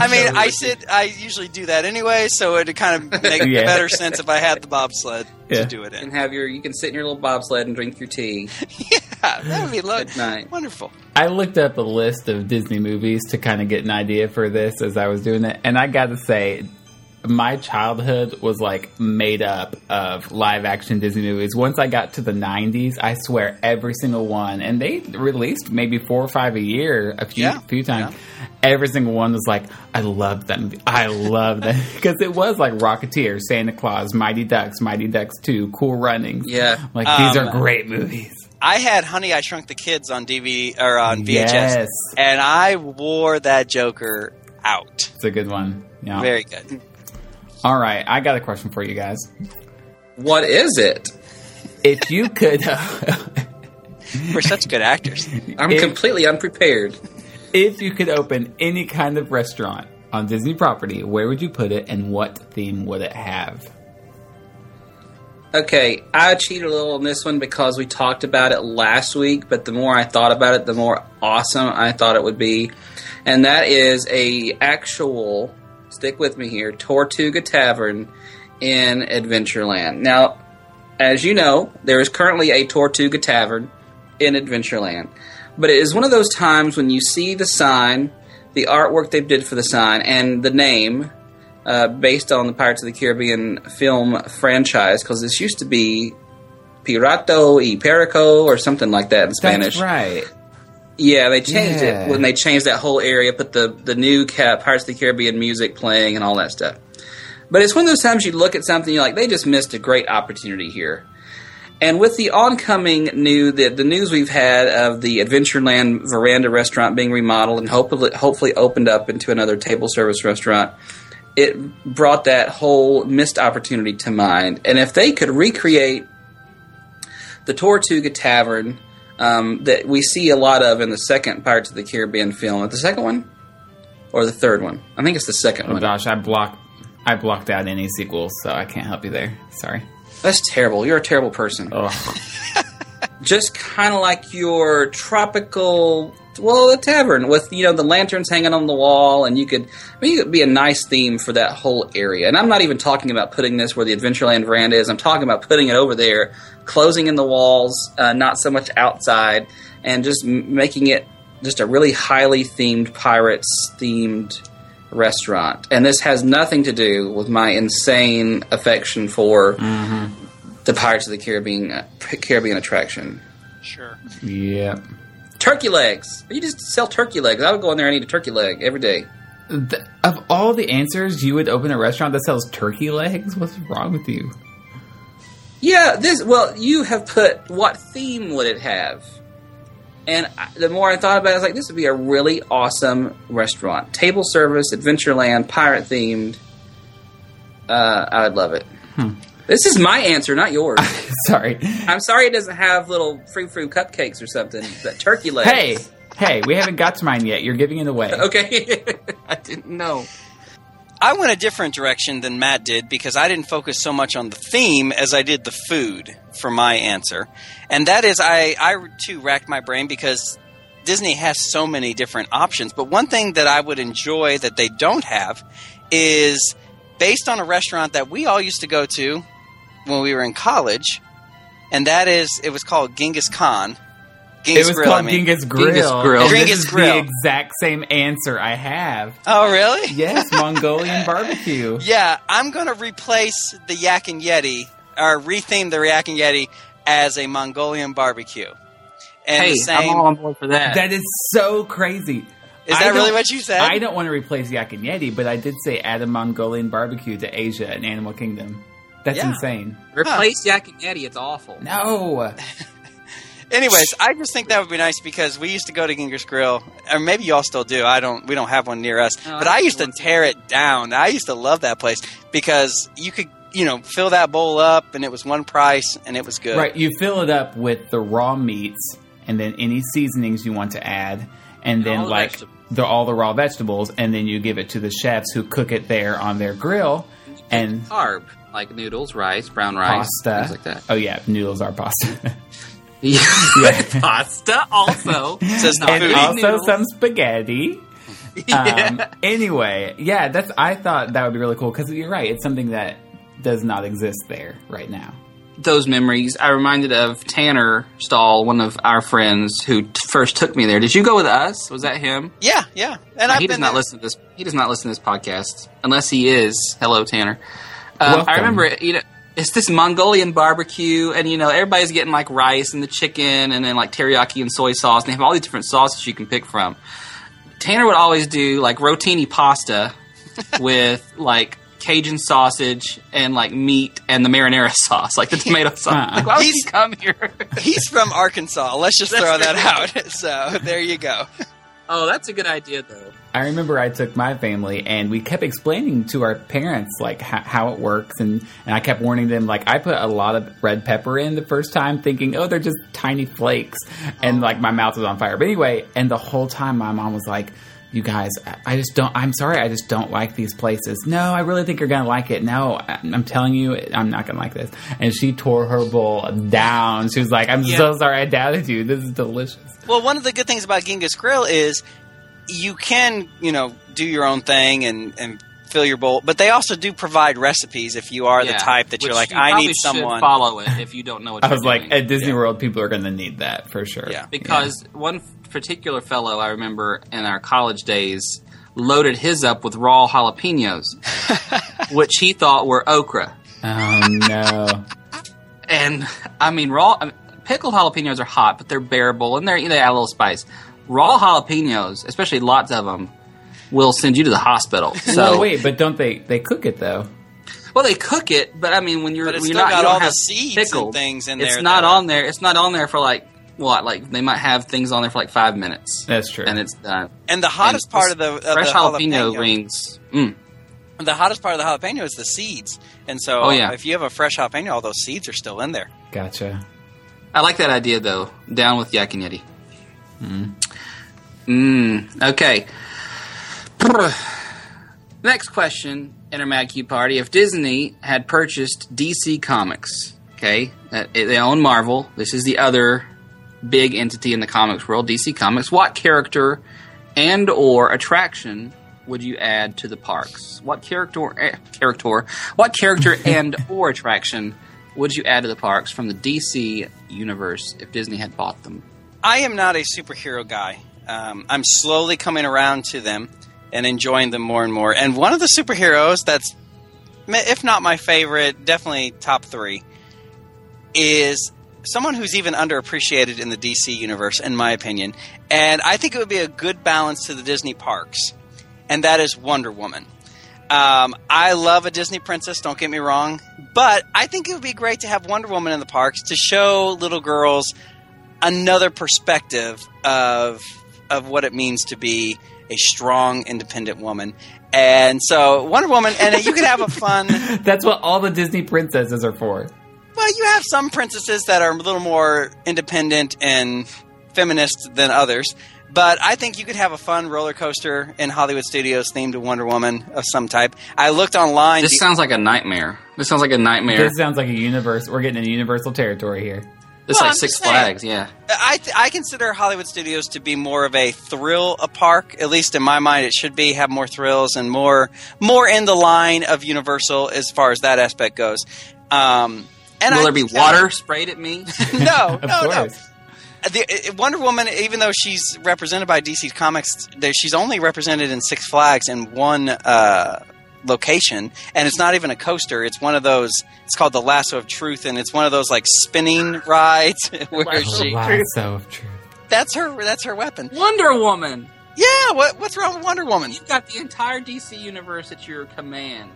[SPEAKER 3] I mean, I sit. I usually do that anyway, so it'd kind of make
[SPEAKER 1] Yeah.
[SPEAKER 3] better sense if I had the bobsled
[SPEAKER 1] Yeah.
[SPEAKER 3] to do it
[SPEAKER 4] and have your you can sit in your little bobsled and drink your tea
[SPEAKER 3] Yeah, that would be lo-
[SPEAKER 4] at night.
[SPEAKER 3] wonderful.
[SPEAKER 1] I looked up a list of Disney movies to kind of get an idea for this as I was doing it, and I got to say, my childhood was like made up of live action Disney movies. Once I got to the 90s, I swear every single one, and they released maybe four or five a year a few,
[SPEAKER 3] Yeah,
[SPEAKER 1] few times. Every single one was like, I love them. I love them. Because it was like Rocketeer, Santa Claus, Mighty Ducks, Mighty Ducks 2, Cool Runnings.
[SPEAKER 4] Yeah.
[SPEAKER 1] Like, these
[SPEAKER 3] Um,
[SPEAKER 1] are great movies.
[SPEAKER 3] I had Honey, I Shrunk the Kids on DVD or on VHS,
[SPEAKER 1] Yes.
[SPEAKER 3] and I wore that Joker out.
[SPEAKER 1] It's a good one. Yeah.
[SPEAKER 3] Very good.
[SPEAKER 1] All right, I got a question for you guys.
[SPEAKER 4] What is it?
[SPEAKER 1] If you could,
[SPEAKER 3] We're such good actors.
[SPEAKER 4] I'm
[SPEAKER 1] It-
[SPEAKER 4] completely unprepared.
[SPEAKER 1] if you could open any kind of restaurant on Disney property, where would you put it, and what theme would it have?
[SPEAKER 4] Okay, I cheated a little on this one because we talked about it last week, but the more I thought about it, the more awesome I thought it would be. And that is a actual stick with me here, Tortuga Tavern in Adventureland. Now, as you know, there is currently a Tortuga Tavern in Adventureland. But it is one of those times when you see the sign, the artwork they did for the sign, and the name uh, based on the Pirates of the Caribbean film franchise, because this used to be Pirato y Perico or something like that in Spanish.
[SPEAKER 1] That's right.
[SPEAKER 4] Yeah, they changed
[SPEAKER 1] Yeah.
[SPEAKER 4] it when they changed that whole area, put the the new Pirates of the Caribbean music playing and all that stuff. But it's one of those times you look at something you're like, they just missed a great opportunity here. And with the oncoming new the, the news we've had of the Adventureland Veranda restaurant being remodeled and hopefully hopefully opened up into another table service restaurant, it brought that whole missed opportunity to mind. And if they could recreate the Tortuga Tavern um, that we see a lot of in the second Pirates of the Caribbean film. The second one or the third one? I think it's the second
[SPEAKER 1] Oh
[SPEAKER 4] one.
[SPEAKER 1] gosh, I blocked I blocked out any sequels, so I can't help you there. Sorry.
[SPEAKER 4] That's terrible. You're a terrible person. Just kind of like your tropical, well, the tavern with you know the lanterns hanging on the wall, and you could, I mean, it could be a nice theme for that whole area. And I'm not even talking about putting this where the Adventureland veranda is. I'm talking about putting it over there, closing in the walls, uh, not so much outside, and just m- making it just a really highly themed pirates themed restaurant. And this has nothing to do with my insane affection for the Pirates of the Caribbean uh, Caribbean attraction.
[SPEAKER 3] Sure.
[SPEAKER 1] yeah.
[SPEAKER 4] Turkey legs. You just sell turkey legs. I would go in there and eat a turkey leg every day.
[SPEAKER 1] Th- of all the answers, you would open a restaurant that sells turkey legs? What's wrong with you?
[SPEAKER 4] Yeah, this. Well, you have put what theme would it have? And I- the more I thought about it, I was like, this would be a really awesome restaurant. Table service, Adventureland, pirate themed. Uh, I would love it. This is my answer, not yours.
[SPEAKER 1] Sorry.
[SPEAKER 4] I'm sorry it doesn't have little frou frou cupcakes or something. But turkey legs.
[SPEAKER 1] Hey, hey, we haven't got to mine yet. You're giving it away.
[SPEAKER 4] Okay. I didn't know.
[SPEAKER 3] I went a different direction than Matt did because I didn't focus so much on the theme as I did the food for my answer. And that is, I, I too racked my brain because Disney has so many different options. But one thing that I would enjoy that they don't have is based on a restaurant that we all used to go to when we were in college. And that is, it was called Genghis Khan.
[SPEAKER 1] It was
[SPEAKER 3] Grill,
[SPEAKER 1] called
[SPEAKER 3] I mean.
[SPEAKER 1] Genghis Grill.
[SPEAKER 4] Genghis Grill.
[SPEAKER 1] And
[SPEAKER 3] Genghis
[SPEAKER 1] this is
[SPEAKER 3] Grill.
[SPEAKER 1] the exact same answer I have.
[SPEAKER 3] Oh, really?
[SPEAKER 1] Yes, Mongolian barbecue.
[SPEAKER 3] Yeah, I'm going to replace the Yak and Yeti, or retheme the Yak and Yeti as a Mongolian barbecue. And
[SPEAKER 4] hey,
[SPEAKER 3] same,
[SPEAKER 4] I'm all on board for that.
[SPEAKER 1] That is so crazy.
[SPEAKER 3] is
[SPEAKER 1] I
[SPEAKER 3] that really what you said?
[SPEAKER 1] I don't want to replace Yak and Yeti, but I did say add a Mongolian barbecue to Asia and Animal Kingdom. That's
[SPEAKER 3] Yeah.
[SPEAKER 1] insane.
[SPEAKER 4] Replace Yak and Yeti. It's awful.
[SPEAKER 1] No.
[SPEAKER 3] Anyways, I just think that would be nice because we used to go to Genghis Grill, or maybe y'all still do. I don't. We don't have one near us,
[SPEAKER 4] No,
[SPEAKER 3] but
[SPEAKER 4] I
[SPEAKER 3] I used to tear it down. I used to love that place because you could, you know, fill that bowl up, and it was one price, and it was good.
[SPEAKER 1] Right, you fill it up with the raw meats and then any seasonings you want to add, and then
[SPEAKER 4] all the
[SPEAKER 1] like
[SPEAKER 4] vegetables.
[SPEAKER 1] the, all the raw vegetables, and then you give it to the chefs who cook it there on their grill and
[SPEAKER 4] carb like noodles, rice, brown rice,
[SPEAKER 1] pasta.
[SPEAKER 4] things like that.
[SPEAKER 1] Oh yeah, noodles are pasta.
[SPEAKER 4] Yeah,
[SPEAKER 1] Yeah.
[SPEAKER 4] pasta also.
[SPEAKER 3] Says the
[SPEAKER 1] and
[SPEAKER 3] food.
[SPEAKER 1] also
[SPEAKER 4] noodles.
[SPEAKER 1] some spaghetti.
[SPEAKER 4] Yeah.
[SPEAKER 1] Um, anyway, yeah, that's. I thought that would be really cool because you're right. It's something that does not exist there right now.
[SPEAKER 4] Those memories, I reminded of Tanner Stahl, one of our friends who t- first took me there. Did you go with us? Was that him?
[SPEAKER 3] Yeah, yeah. And I've
[SPEAKER 4] he does
[SPEAKER 3] been
[SPEAKER 4] not
[SPEAKER 3] there.
[SPEAKER 4] listen to this. He does not listen to this podcast unless he is. Hello, Tanner. Um, I remember, it, you know, it's this Mongolian barbecue, and you know, everybody's getting like rice and the chicken, and then like teriyaki and soy sauce, and they have all these different sauces you can pick from. Tanner would always do like rotini pasta with like Cajun sausage and like meat and the marinara sauce, like the tomato sauce.
[SPEAKER 1] Uh-uh.
[SPEAKER 4] Like, why would
[SPEAKER 3] He's-
[SPEAKER 4] you come here?
[SPEAKER 3] He's from Arkansas. Let's just throw that out. So there you go.
[SPEAKER 4] oh, that's a good idea, though.
[SPEAKER 1] I remember I took my family and we kept explaining to our parents like how, how it works and, and I kept warning them like I put a lot of red pepper in the first time thinking oh they're just tiny flakes and like my mouth was on fire. But anyway and the whole time my mom was like you guys I- just don't I'm sorry I just don't like these places. No I really think you're gonna like it. No I'm telling you I'm not gonna like this. And she tore her bowl down. She was like I'm so sorry I doubted you. This is delicious.
[SPEAKER 3] Well, one of the good things about Genghis Grill is you can, you know, do your own thing and, and fill your bowl. But they also do provide recipes if you are the type that you're like,
[SPEAKER 4] you
[SPEAKER 3] I need someone.
[SPEAKER 4] follow it if you don't know what.
[SPEAKER 1] I
[SPEAKER 4] you're
[SPEAKER 1] was like,
[SPEAKER 4] doing.
[SPEAKER 1] at Disney
[SPEAKER 3] Yeah.
[SPEAKER 1] World, people are going to need that for sure.
[SPEAKER 3] Yeah.
[SPEAKER 4] because one particular fellow I remember in our college days loaded his up with raw jalapenos, which he thought were okra.
[SPEAKER 1] Oh no.
[SPEAKER 4] And I mean, raw I mean, pickled jalapenos are hot, but they're bearable and they're they add a little spice. Raw jalapenos, especially lots of them, will send you to the hospital. So
[SPEAKER 1] well, wait, but don't they? They cook it though.
[SPEAKER 4] Well, they cook it, but I mean, when you're
[SPEAKER 3] it's
[SPEAKER 4] when you're not
[SPEAKER 3] got
[SPEAKER 4] you don't
[SPEAKER 3] all the
[SPEAKER 4] have
[SPEAKER 3] seeds and
[SPEAKER 4] pickled,
[SPEAKER 3] things in
[SPEAKER 4] it's
[SPEAKER 3] there
[SPEAKER 4] not
[SPEAKER 3] that-
[SPEAKER 4] on there. It's not on there for like what? Like they might have things on there for like five minutes,
[SPEAKER 1] That's true.
[SPEAKER 4] and it's done.
[SPEAKER 3] and the hottest
[SPEAKER 4] And
[SPEAKER 3] part of the, of
[SPEAKER 4] fresh
[SPEAKER 3] the
[SPEAKER 4] jalapeno,
[SPEAKER 3] jalapeno
[SPEAKER 4] rings. Mm.
[SPEAKER 3] The hottest part of the jalapeno is the seeds, and so
[SPEAKER 4] Oh, yeah.
[SPEAKER 3] if you have a fresh jalapeno, all those seeds are still in there.
[SPEAKER 1] gotcha.
[SPEAKER 4] I like that idea though. Down with Yak and Yeti. Mm. Okay. Next question in our Mad Q party: If Disney had purchased DC Comics, okay, they own Marvel. This is the other big entity in the comics world, DC Comics. What character and or attraction would you add to the parks? What character, eh, character, what character and or attraction would you add to the parks from the DC universe if Disney had bought them?
[SPEAKER 3] I am not a superhero guy. Um, I'm slowly coming around to them and enjoying them more and more. And one of the superheroes that's, if not my favorite, definitely top three, is someone who's even underappreciated in the DC universe, in my opinion. And I think it would be a good balance to the Disney parks, and that is Wonder Woman. Um, I love a Disney princess, don't get me wrong, but I think it would be great to have Wonder Woman in the parks to show little girls another perspective of of what it means to be a strong, independent woman. And so, Wonder Woman, and you could have a fun.
[SPEAKER 1] That's what all the Disney princesses are for.
[SPEAKER 3] Well, you have some princesses that are a little more independent and feminist than others. But I think you could have a fun roller coaster in Hollywood Studios themed to Wonder Woman of some type. I looked online.
[SPEAKER 4] This sounds like a nightmare. This sounds like a nightmare.
[SPEAKER 1] This sounds like a universe. We're getting into universal territory here.
[SPEAKER 4] This
[SPEAKER 3] Well,
[SPEAKER 4] like
[SPEAKER 3] I'm
[SPEAKER 4] Six
[SPEAKER 3] just saying.
[SPEAKER 4] Flags, yeah.
[SPEAKER 3] I, th- I consider Hollywood Studios to be more of a thrill a park. At least in my mind, it should be have more thrills and more more in the line of Universal as far as that aspect goes. Um, and
[SPEAKER 4] Will
[SPEAKER 3] I
[SPEAKER 4] there be
[SPEAKER 3] think-
[SPEAKER 4] water sprayed at me?
[SPEAKER 3] No,
[SPEAKER 1] Of
[SPEAKER 3] no, no. The, uh, Wonder Woman, even though she's represented by DC Comics, she's only represented in Six Flags in one uh, location, and it's not even a coaster. It's one of those. It's called the Lasso of Truth, and it's one of those like spinning rides where
[SPEAKER 1] The
[SPEAKER 3] she.
[SPEAKER 1] lasso of truth.
[SPEAKER 3] That's her. That's her weapon.
[SPEAKER 4] Wonder Woman!
[SPEAKER 3] Yeah. What, what's wrong with Wonder Woman?
[SPEAKER 4] You've got the entire DC universe at your command.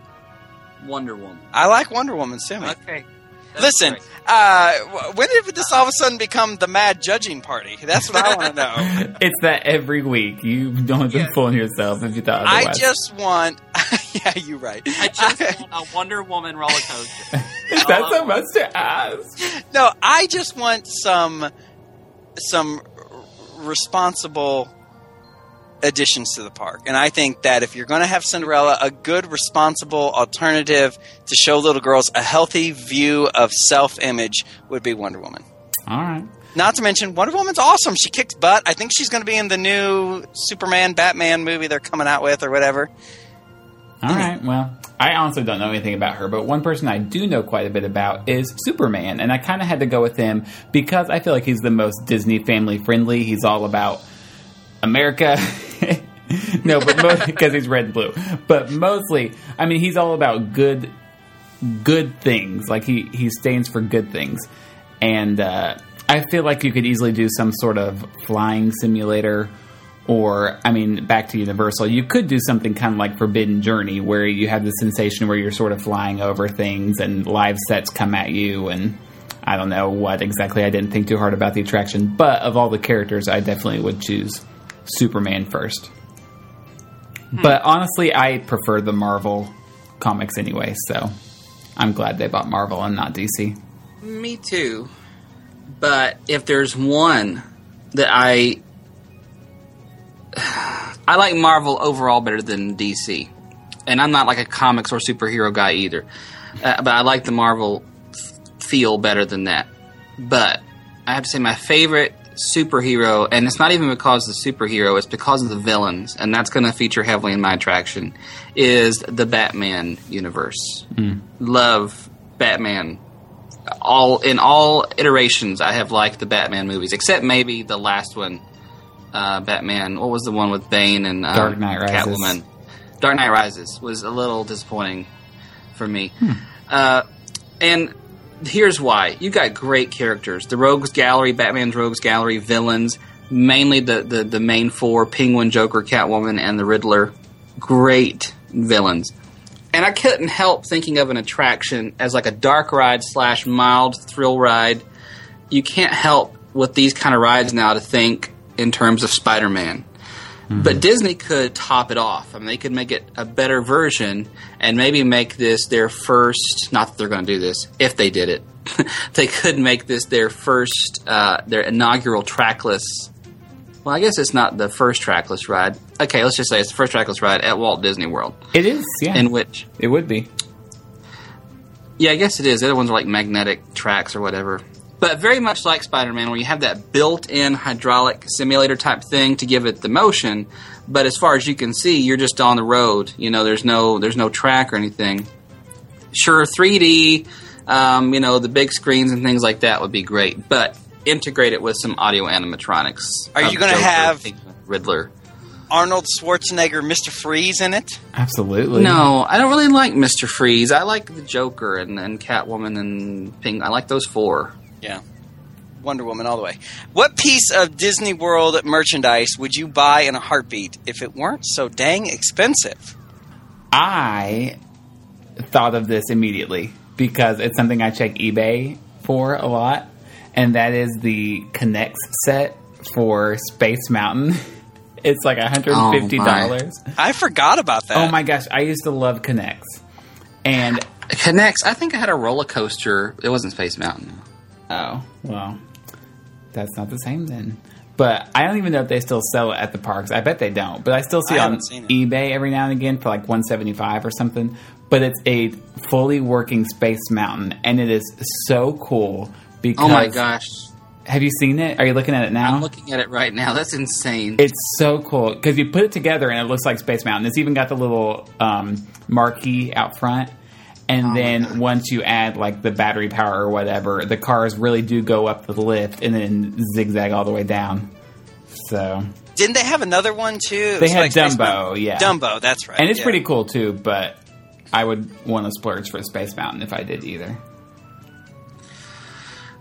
[SPEAKER 4] Wonder Woman.
[SPEAKER 3] I like Wonder Woman, Simi.
[SPEAKER 4] Okay. That's
[SPEAKER 3] Listen, uh, when did this all of a sudden become the mad judging party? That's what I want to know.
[SPEAKER 1] It's that every week. You don't have been
[SPEAKER 4] Yeah.
[SPEAKER 1] fooling yourself if you thought
[SPEAKER 3] I just want. yeah, you're right.
[SPEAKER 4] I just want a Wonder Woman roller coaster.
[SPEAKER 1] Is that so much to ask?
[SPEAKER 3] No, I just want some some responsible additions to the park. And I think that if you're going to have Cinderella, a good responsible alternative to show little girls a healthy view of self-image would be Wonder Woman.
[SPEAKER 1] All right.
[SPEAKER 3] Not to mention Wonder Woman's awesome. She kicks butt. I think she's going to be in the new Superman Batman movie they're coming out with or whatever.
[SPEAKER 1] All right. Well, I honestly don't know anything about her, but one person I do know quite a bit about is Superman, and I kind of had to go with him because I feel like he's the most Disney family friendly. He's all about America. no, but because he's red and blue. But mostly, I mean, he's all about good, good things. Like he he stands for good things, and uh, I feel like you could easily do some sort of flying simulator. Or, I mean, back to Universal, you could do something kind of like Forbidden Journey, where you have the sensation where you're sort of flying over things and live sets come at you, and I don't know what exactly. I didn't think too hard about the attraction, but of all the characters, I definitely would choose Superman first. But honestly, I prefer the Marvel comics anyway, so I'm glad they bought Marvel and not DC.
[SPEAKER 4] Me too. But if there's one that I I like Marvel overall better than DC. And I'm not like a comics or superhero guy either. Uh, but I like the Marvel f- feel better than that. But I have to say my favorite superhero, and it's not even because of the superhero; it's because of the villains, and that's going to feature heavily in my attraction. Is the Batman universe? Love Batman. All in all iterations, I have liked the Batman movies, except maybe the last one, uh, Batman. What was the one with Bane and uh,
[SPEAKER 1] Dark Knight Rises.
[SPEAKER 4] Catwoman? Dark Knight Rises was a little disappointing for me.
[SPEAKER 1] Hmm.
[SPEAKER 4] Uh, and here's why: you got great characters. The Rogues Gallery, Batman's Rogues Gallery villains, mainly the the, the main four: Penguin, Joker, Catwoman, and the Riddler. Great villains. And I couldn't help thinking of an attraction as like a dark ride slash mild thrill ride. You can't help with these kind of rides now to think in terms of Spider Man. But Disney could top it off. I mean, they could make it a better version and maybe make this their first. Not that they're going to do this. If they did it, they could make this their first, uh, their inaugural trackless. Well, I guess it's not the first trackless ride. Okay, let's just say it's the first trackless ride at Walt Disney World,
[SPEAKER 1] It is, yeah.
[SPEAKER 4] in which
[SPEAKER 1] it would be.
[SPEAKER 4] yeah, I guess it is. The other ones are like magnetic tracks or whatever. But very much like Spider Man, where you have that built in hydraulic simulator type thing to give it the motion. But as far as you can see, you're just on the road. You know, there's no there's no track or anything. Sure, 3D, um, you know, the big screens and things like that would be great. But integrate it with some audio animatronics.
[SPEAKER 3] Are you gonna
[SPEAKER 4] Joker,
[SPEAKER 3] have-
[SPEAKER 4] Riddler?
[SPEAKER 3] Arnold Schwarzenegger, Mr. Freeze in it.
[SPEAKER 1] Absolutely.
[SPEAKER 4] No, I don't really like Mister Freeze. I like the Joker and, and Catwoman and Ping. I like those four.
[SPEAKER 3] Yeah. Wonder Woman all the way. What piece of Disney World merchandise would you buy in a heartbeat if it weren't so dang expensive?
[SPEAKER 1] I thought of this immediately because it's something I check eBay for a lot, and that is the K'NEX set for Space Mountain. It's like $150.
[SPEAKER 3] I forgot about that.
[SPEAKER 1] Oh my gosh, I used to love K'NEX. And
[SPEAKER 4] K'NEX. I think I had a roller coaster. It wasn't Space Mountain.
[SPEAKER 1] Oh, well, that's not the same then. But I don't even know if they still sell it at the parks. I bet they don't. But I still see
[SPEAKER 3] I
[SPEAKER 1] it on
[SPEAKER 3] haven't seen it.
[SPEAKER 1] eBay every now and again for like 175 or something. But it's a fully working Space Mountain and it is so cool because
[SPEAKER 4] Oh my gosh!
[SPEAKER 1] Have you seen it? Are you looking at it now?
[SPEAKER 4] I'm looking at it right now. That's insane.
[SPEAKER 1] It's so cool because you put it together and it looks like Space Mountain. It's even got the little um, marquee out front. And
[SPEAKER 4] Oh
[SPEAKER 1] then once you add like the battery power or whatever, the cars really do go up the lift and then zigzag all the way down. So
[SPEAKER 3] Didn't they have another one too?
[SPEAKER 1] They
[SPEAKER 3] was
[SPEAKER 1] had
[SPEAKER 3] like
[SPEAKER 1] Dumbo,
[SPEAKER 3] Mountain?
[SPEAKER 1] yeah,
[SPEAKER 3] Dumbo, that's right.
[SPEAKER 1] and it's
[SPEAKER 3] yeah.
[SPEAKER 1] pretty cool too. But I would want to splurge for Space Mountain if I did either.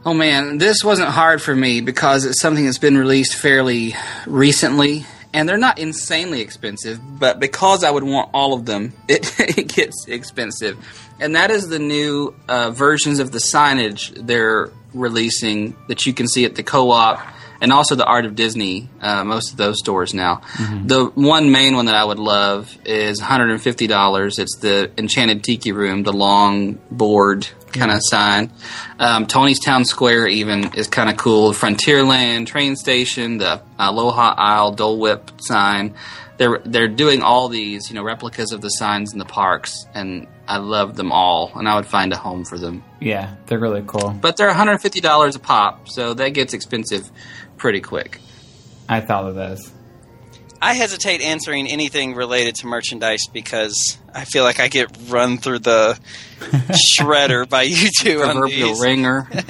[SPEAKER 4] Oh man, this wasn't hard for me because it's something that's been released fairly recently, and they're not insanely expensive. But because I would want all of them, it, it gets expensive, and that is the new uh, versions of the signage they're releasing that you can see at the co-op and also the Art of Disney. Uh, most of those stores now. The one main one that I would love is one hundred and fifty dollars. It's the Enchanted Tiki Room, the long board kind of sign. Um, Tony's Town Square even is kind of cool. Frontierland train station, the Aloha Isle Dole Whip sign. They're they're doing all these you know replicas of the signs in the parks, and I love them all, and I would find a home for them.
[SPEAKER 1] Yeah, they're really cool.
[SPEAKER 4] But they're one hundred fifty dollars a pop, so that gets expensive pretty quick.
[SPEAKER 1] I thought of those.
[SPEAKER 3] I hesitate answering anything related to merchandise because I feel like I get run through the shredder by you two on
[SPEAKER 4] Proverbial
[SPEAKER 3] these.
[SPEAKER 4] ringer.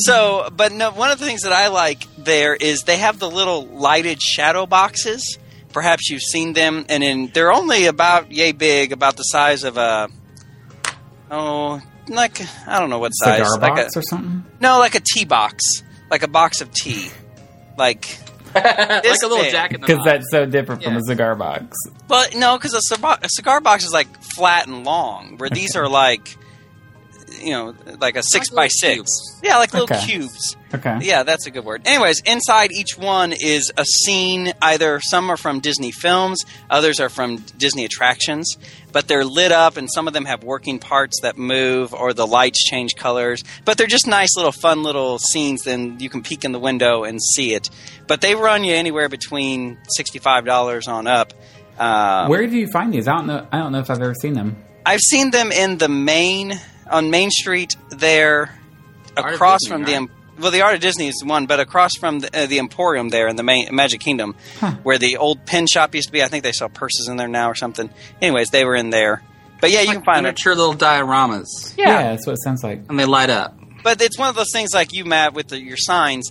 [SPEAKER 3] So, but no, one of the things that I like there is they have the little lighted shadow boxes. Perhaps you've seen them, and in, they're only about yay big, about the size of a oh, like I don't know what size,
[SPEAKER 1] Cigar
[SPEAKER 3] like
[SPEAKER 1] box
[SPEAKER 3] a
[SPEAKER 1] or something.
[SPEAKER 3] no, like a tea box, like a box of tea, like
[SPEAKER 4] like a little
[SPEAKER 3] big.
[SPEAKER 4] jack in the
[SPEAKER 1] Because that's so different from a cigar box.
[SPEAKER 3] But no, because a, cigar- a cigar box is like flat and long, where these are like, you know, like a six
[SPEAKER 4] Like
[SPEAKER 3] by six.
[SPEAKER 4] cubes.
[SPEAKER 3] Yeah, like little
[SPEAKER 1] Okay.
[SPEAKER 3] cubes.
[SPEAKER 1] Okay.
[SPEAKER 3] Yeah, that's a good word. Anyways, inside each one is a scene. Either some are from Disney films, others are from Disney attractions, but they're lit up, and some of them have working parts that move, or the lights change colors. But they're just nice little, fun little scenes. Then you can peek in the window and see it. But they run you anywhere between sixty-five dollars on up. Um,
[SPEAKER 1] Where do you find these? I don't know. I don't know if I've ever seen them.
[SPEAKER 3] I've seen them in the main on Main Street there, across
[SPEAKER 4] Disney,
[SPEAKER 3] from
[SPEAKER 4] right?
[SPEAKER 3] the well, the Art of Disney is one, but across from the, uh, the Emporium there in the main Magic Kingdom, where the old pin shop used to be. I think they sell purses in there now or something. Anyways, they were in there. But yeah, you can find it.
[SPEAKER 4] miniature little dioramas,
[SPEAKER 1] Yeah. that's what it sounds like.
[SPEAKER 4] and they light up.
[SPEAKER 3] But it's one of those things like you, Matt, with the, your signs.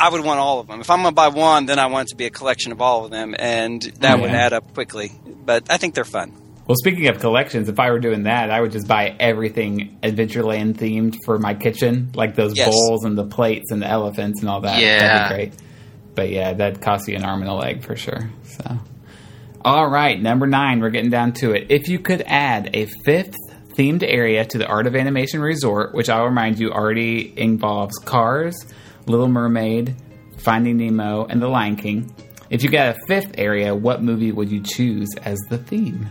[SPEAKER 3] I would want all of them. If I'm going to buy one, then I want it to be a collection of all of them, and that
[SPEAKER 1] Oh,
[SPEAKER 3] would add up quickly. But I think they're fun.
[SPEAKER 1] Well, speaking of collections, if I were doing that, I would just buy everything Adventureland themed for my kitchen, like those
[SPEAKER 3] Yes.
[SPEAKER 1] bowls and the plates and the elephants and all that.
[SPEAKER 4] Yeah.
[SPEAKER 1] That'd be great. But yeah, that'd cost you an arm and a leg for sure. So, all right, number nine, we're getting down to it. If you could add a fifth themed area to the Art of Animation Resort, which I'll remind you already involves Cars, Little Mermaid, Finding Nemo, and The Lion King. If you got a fifth area, what movie would you choose as the theme?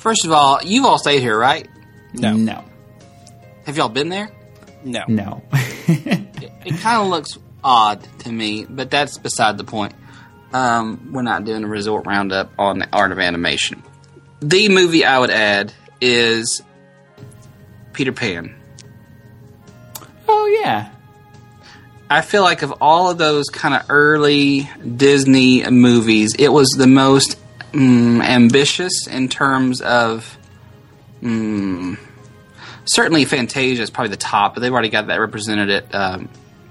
[SPEAKER 4] First of all, you've all stayed here, right?
[SPEAKER 3] No.
[SPEAKER 1] No.
[SPEAKER 4] Have y'all been there?
[SPEAKER 3] No.
[SPEAKER 1] No.
[SPEAKER 4] It kind of looks odd to me, but that's beside the point. Um, we're not doing a resort roundup on the art of animation. The movie I would add is Peter Pan.
[SPEAKER 1] oh yeah.
[SPEAKER 4] I feel like of all of those kind of early Disney movies, it was the most mm, ambitious in terms of. Mm, certainly, Fantasia is probably the top, but they've already got that represented at um,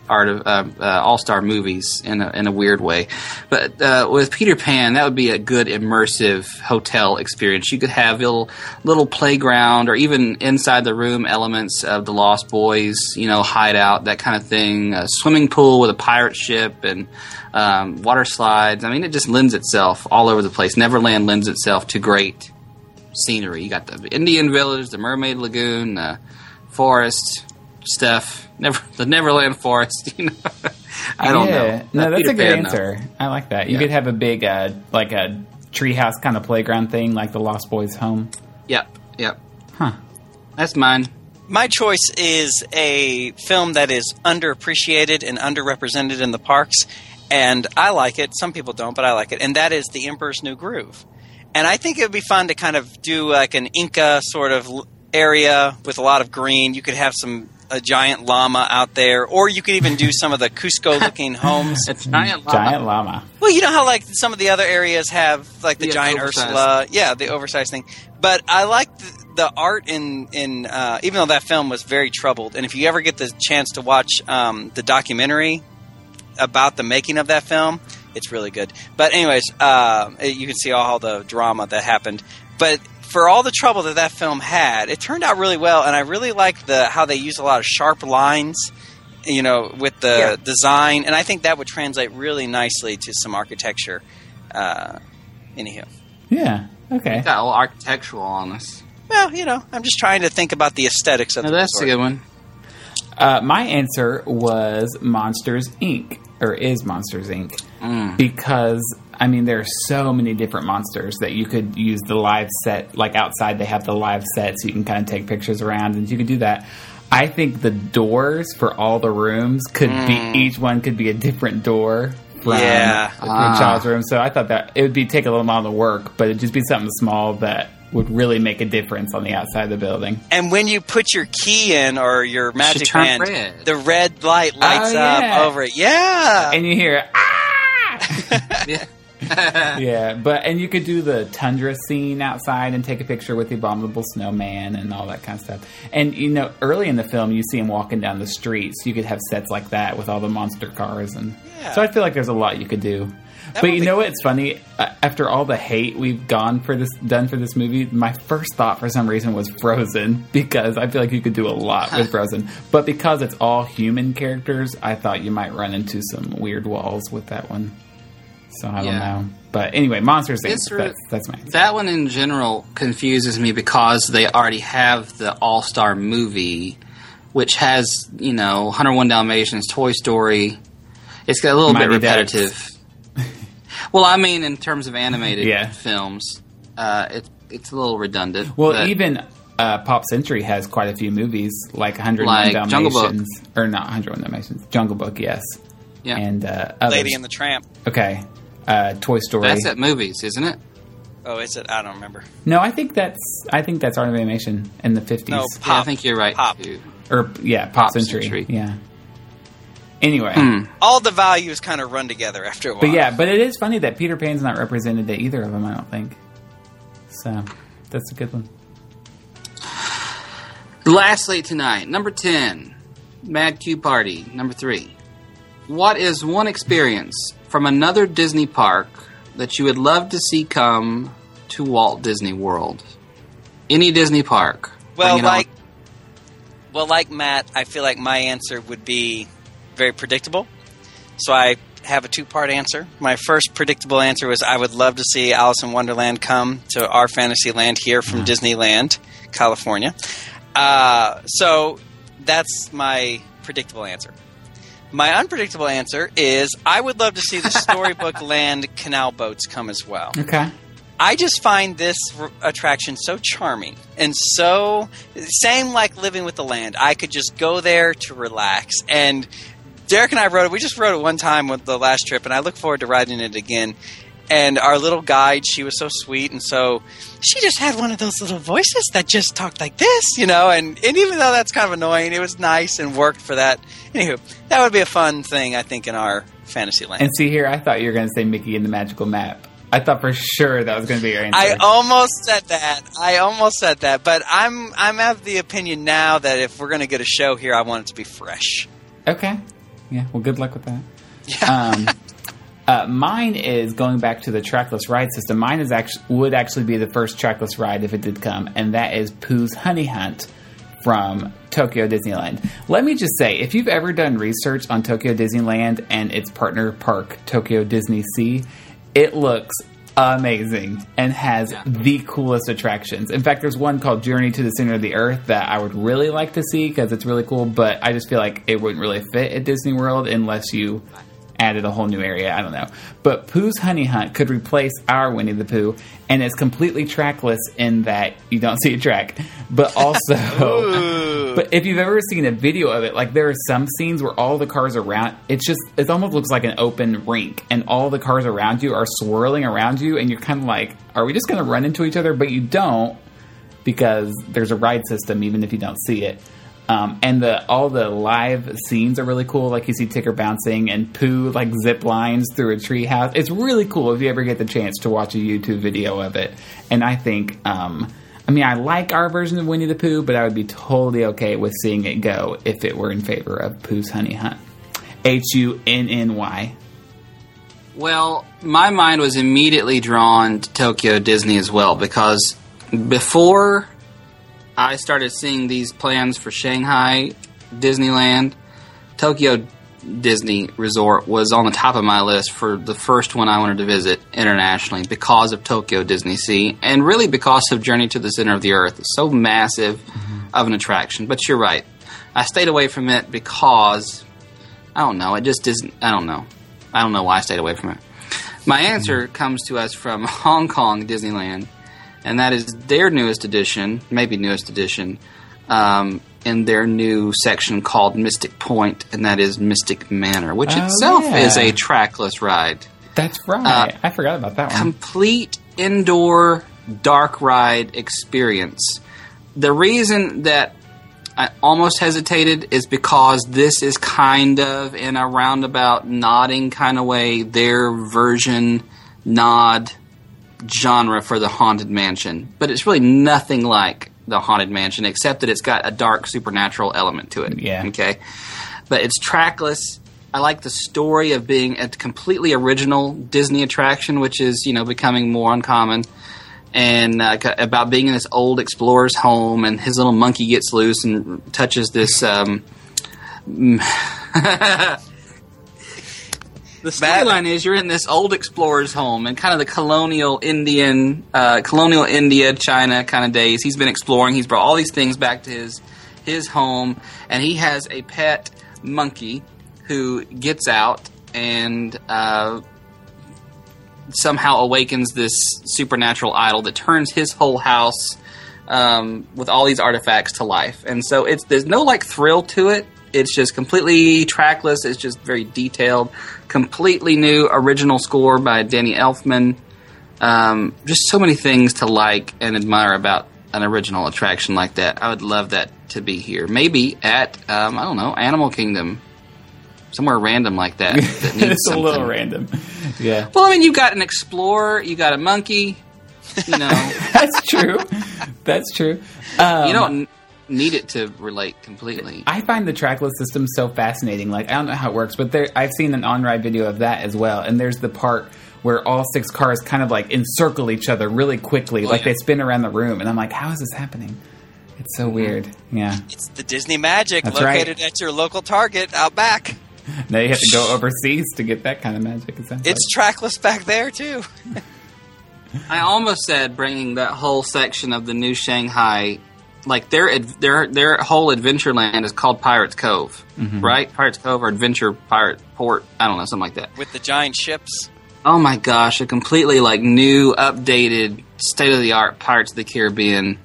[SPEAKER 4] art of uh, uh, All Star movies in a, in a weird way. But uh, with Peter Pan, that would be a good immersive hotel experience. You could have little little playground or even inside the room elements of the Lost Boys, you know, hideout, that kind of thing. A swimming pool with a pirate ship and um, water slides. I mean, it just lends itself all over the place. Neverland lends itself to great scenery. You got the Indian Village, the Mermaid Lagoon, the forest stuff. Never the Neverland Forest. You know, I don't
[SPEAKER 1] yeah.
[SPEAKER 4] know.
[SPEAKER 1] No, that's
[SPEAKER 4] Peter
[SPEAKER 1] a good
[SPEAKER 4] Pan, though.
[SPEAKER 1] answer. I like that. You
[SPEAKER 4] Yeah.
[SPEAKER 1] could have a big, uh, like a treehouse kind of playground thing, like the Lost Boys home.
[SPEAKER 4] Yep, yep.
[SPEAKER 1] Huh.
[SPEAKER 4] That's mine.
[SPEAKER 3] My choice is a film that is underappreciated and underrepresented in the parks, and I like it. Some people don't, but I like it, and that is The Emperor's New Groove. And I think it would be fun to kind of do like an Inca sort of area with a lot of green. You could have some a giant llama out there, or you could even do some of the Cusco-looking homes.
[SPEAKER 4] A giant llama.
[SPEAKER 1] Giant llama.
[SPEAKER 3] Well, you know how like some of the other areas have like the
[SPEAKER 4] Yeah,
[SPEAKER 3] giant
[SPEAKER 4] oversized.
[SPEAKER 3] Ursula, yeah, the oversized thing. But I like the, the art in in uh, even though that film was very troubled. And if you ever get the chance to watch um, the documentary about the making of that film, it's really good. But anyways, uh, you can see all the drama that happened. But for all the trouble that that film had, it turned out really well, and I really like the how they use a lot of sharp lines you know, with the
[SPEAKER 4] Yeah.
[SPEAKER 3] design, and I think that would translate really nicely to some architecture. Uh, anywho,
[SPEAKER 1] Yeah. Okay.
[SPEAKER 4] Got a little architectural on us.
[SPEAKER 3] well, you know, I'm just trying to think about the aesthetics of
[SPEAKER 4] Now
[SPEAKER 3] the
[SPEAKER 4] that's a good one.
[SPEAKER 1] Uh, my answer was Monsters Inc. or is Monsters Inc.
[SPEAKER 4] Mm.
[SPEAKER 1] because I mean there are so many different monsters that you could use the live set. Like outside, they have the live set, so you can kind of take pictures around, and you could do that. I think the doors for all the rooms could be each one could be a different door from
[SPEAKER 3] Yeah.
[SPEAKER 1] the
[SPEAKER 4] Ah.
[SPEAKER 1] child's room. So I thought that it would be take a little amount of work, but it'd just be something small that would really make a difference on the outside of the building.
[SPEAKER 3] And when you put your key in or your magic
[SPEAKER 4] turn
[SPEAKER 3] band,
[SPEAKER 4] red.
[SPEAKER 3] the red light lights
[SPEAKER 1] Oh, yeah.
[SPEAKER 3] up over it. Yeah.
[SPEAKER 1] and you hear ah
[SPEAKER 4] Yeah.
[SPEAKER 1] yeah but and you could do the tundra scene outside and take a picture with the abominable snowman and all that kind of stuff and you know early in the film you see him walking down the streets you could have sets like that with all the monster cars and
[SPEAKER 3] Yeah.
[SPEAKER 1] so i feel like there's a lot you could do but you know what's funny after all the hate we've gone for this done for this movie my first thought for some reason was frozen because i feel like you could do a lot with frozen but because it's all human characters i thought you might run into some weird walls with that one so I don't know. But anyway, Monsters Inc. That's, that's my answer.
[SPEAKER 4] That one in general confuses me because they already have the All Star movie, which has you know 101 Dalmatians, Toy Story. It's got a little
[SPEAKER 1] Mighty
[SPEAKER 4] bit
[SPEAKER 1] Ducks.
[SPEAKER 4] Repetitive. well, I mean, in terms of animated
[SPEAKER 1] Yeah.
[SPEAKER 4] films, uh, it's it's a little redundant.
[SPEAKER 1] Well,
[SPEAKER 4] but-
[SPEAKER 1] even uh, Pop Century has quite a few movies, like 101
[SPEAKER 4] Like Jungle
[SPEAKER 1] Dalmatians.
[SPEAKER 4] Book.
[SPEAKER 1] Or not 101 Dalmatians. Jungle Book, yes.
[SPEAKER 4] yeah,
[SPEAKER 1] And uh.
[SPEAKER 3] Lady and the Tramp.
[SPEAKER 1] Okay. Uh, Toy Story.
[SPEAKER 4] that's at movies, isn't it?
[SPEAKER 3] Oh, is it? I don't remember.
[SPEAKER 1] No, I think that's I think that's Art of Animation in the 50s.
[SPEAKER 3] No,
[SPEAKER 4] Yeah, I think you're right.
[SPEAKER 3] Pop.
[SPEAKER 4] too.
[SPEAKER 1] Or, yeah, Pop,
[SPEAKER 4] Pop
[SPEAKER 1] Century.
[SPEAKER 4] Century.
[SPEAKER 1] Yeah. Anyway, hmm.
[SPEAKER 3] All the values kind of run together after a while.
[SPEAKER 1] but yeah, but it is funny that Peter Pan's not represented at either of them. I don't think. So that's a good one.
[SPEAKER 4] Lastly, tonight, number 10, Mad Q Party. Number 3. What is one experience from another Disney park that you would love to see come to Walt Disney World? Any Disney park.
[SPEAKER 3] Well,
[SPEAKER 4] Bring it on.
[SPEAKER 3] like, well, like Matt, I feel like my answer would be very predictable. So I have a two-part answer. My first predictable answer was I would love to see Alice in Wonderland come to our fantasy land here from Disneyland, California. Uh, so that's my predictable answer. My unpredictable answer is I would love to see the Storybook Land canal boats come as well.
[SPEAKER 1] Okay.
[SPEAKER 3] I just find this r- attraction so charming and so same like living with the land. I could just go there to relax. And Derek and I rode it. We just rode it one time with the last trip, and I look forward to riding it again. And our little guide, she was so sweet, and so she just had one of those little voices that just talked like this, you know. And, and even though that's kind of annoying, it was nice and worked for that. Anywho, that would be a fun thing, I think, in our fantasy land.
[SPEAKER 1] And see here, I thought you were going to say Mickey and the Magical Map. I thought for sure that was going to be your answer.
[SPEAKER 3] I almost said that. I almost said that, but I'm I'm of the opinion now that if we're going to get a show here, I want it to be fresh.
[SPEAKER 1] Okay. Yeah. Well, good luck with that. Um, uh, mine is going back to the trackless ride system. Mine is actually would actually be the first trackless ride if it did come, and that is Pooh's Honey Hunt from Tokyo Disneyland. Let me just say, if you've ever done research on Tokyo Disneyland and its partner park, Tokyo Disney Sea, it looks amazing and has the coolest attractions. In fact, there's one called Journey to the Center of the Earth that I would really like to see because it's really cool, but I just feel like it wouldn't really fit at Disney World unless you added a whole new area. I don't know. But Pooh's Honey Hunt could replace our Winnie the Pooh, and it's completely trackless in that you don't see a track. But also, but if you've ever seen a video of it, like there are some scenes where all the cars around, it's just, it almost looks like an open rink, and all the cars around you are swirling around you, and you're kind of like, are we just going to run into each other? But you don't because there's a ride system, even if you don't see it. Um, and the all the live scenes are really cool. Like you see Tigger bouncing and Pooh like zip lines through a tree house. It's really cool if you ever get the chance to watch a YouTube video of it. And I think, um, I mean, I like our version of Winnie the Pooh, but I would be totally okay with seeing it go if it were in favor of Pooh's Honey Hunt. H U N N Y.
[SPEAKER 4] Well, my mind was immediately drawn to Tokyo Disney as well because before I started seeing these plans for Shanghai Disneyland, Tokyo Disney Resort was on the top of my list for the first one I wanted to visit internationally because of Tokyo Disney Sea and really because of Journey to the Center of the Earth. So massive of an attraction. But you're right. I stayed away from it because I don't know. It just isn't. I don't know. I don't know why I stayed away from it. My answer comes to us from Hong Kong Disneyland, and that is their newest edition, maybe newest edition, um, in their new section called Mystic Point, and that is Mystic Manor, which
[SPEAKER 1] Oh,
[SPEAKER 4] itself
[SPEAKER 1] yeah.
[SPEAKER 4] is a trackless ride.
[SPEAKER 1] That's right.
[SPEAKER 4] Uh,
[SPEAKER 1] I forgot about that one.
[SPEAKER 4] Complete indoor dark ride experience. The reason that I almost hesitated is because this is kind of in a roundabout nodding kind of way their version nod genre for the haunted mansion but it's really nothing like the haunted mansion except that it's got a dark supernatural element to it
[SPEAKER 1] Yeah.
[SPEAKER 4] okay but it's trackless i like the story of being a completely original disney attraction which is you know becoming more uncommon and uh, about being in this old explorer's home, and his little monkey gets loose and touches this. Um, the storyline is you're in this old explorer's home and kind of the colonial Indian, uh, colonial India, China kind of days. He's been exploring. He's brought all these things back to his his home, and he has a pet monkey who gets out and uh, somehow awakens this supernatural idol that turns his whole house um, with all these artifacts to life. And so it's there's no like thrill to it. It's just completely trackless. It's just very detailed. Completely new original score by Danny Elfman. Um, just so many things to like and admire about an original attraction like that. I would love that to be here. Maybe at um, I don't know Animal Kingdom. somewhere random like that. that needs
[SPEAKER 1] it's a little random. Yeah,
[SPEAKER 4] Well, I mean, you got an explorer, you got a monkey. You know,
[SPEAKER 1] that's true. That's true. Um,
[SPEAKER 4] you don't n- need it to relate completely.
[SPEAKER 1] I find the trackless system so fascinating. Like I don't know how it works, but there I've seen an on-ride video of that as well. And there's the part where all six cars kind of like encircle each other really quickly, oh, like
[SPEAKER 3] yeah.
[SPEAKER 1] they spin around the room. And I'm like, how is this happening? It's so mm-hmm. weird. Yeah.
[SPEAKER 3] It's the Disney magic
[SPEAKER 1] That's right.
[SPEAKER 3] located at your local Target out back.
[SPEAKER 1] Now you have to go overseas to get that kind of magic. It sounds
[SPEAKER 3] It's trackless back there too.
[SPEAKER 4] I almost said bringing that whole section of the new Shanghai, like their their their whole adventure land is called Pirates Cove,
[SPEAKER 1] Mm-hmm.
[SPEAKER 4] right? Pirates Cove or Adventure Pirate Port, I don't know, something like that.
[SPEAKER 3] With the giant ships.
[SPEAKER 4] Oh my gosh, a completely like new, updated, state of the art Pirates of the Caribbean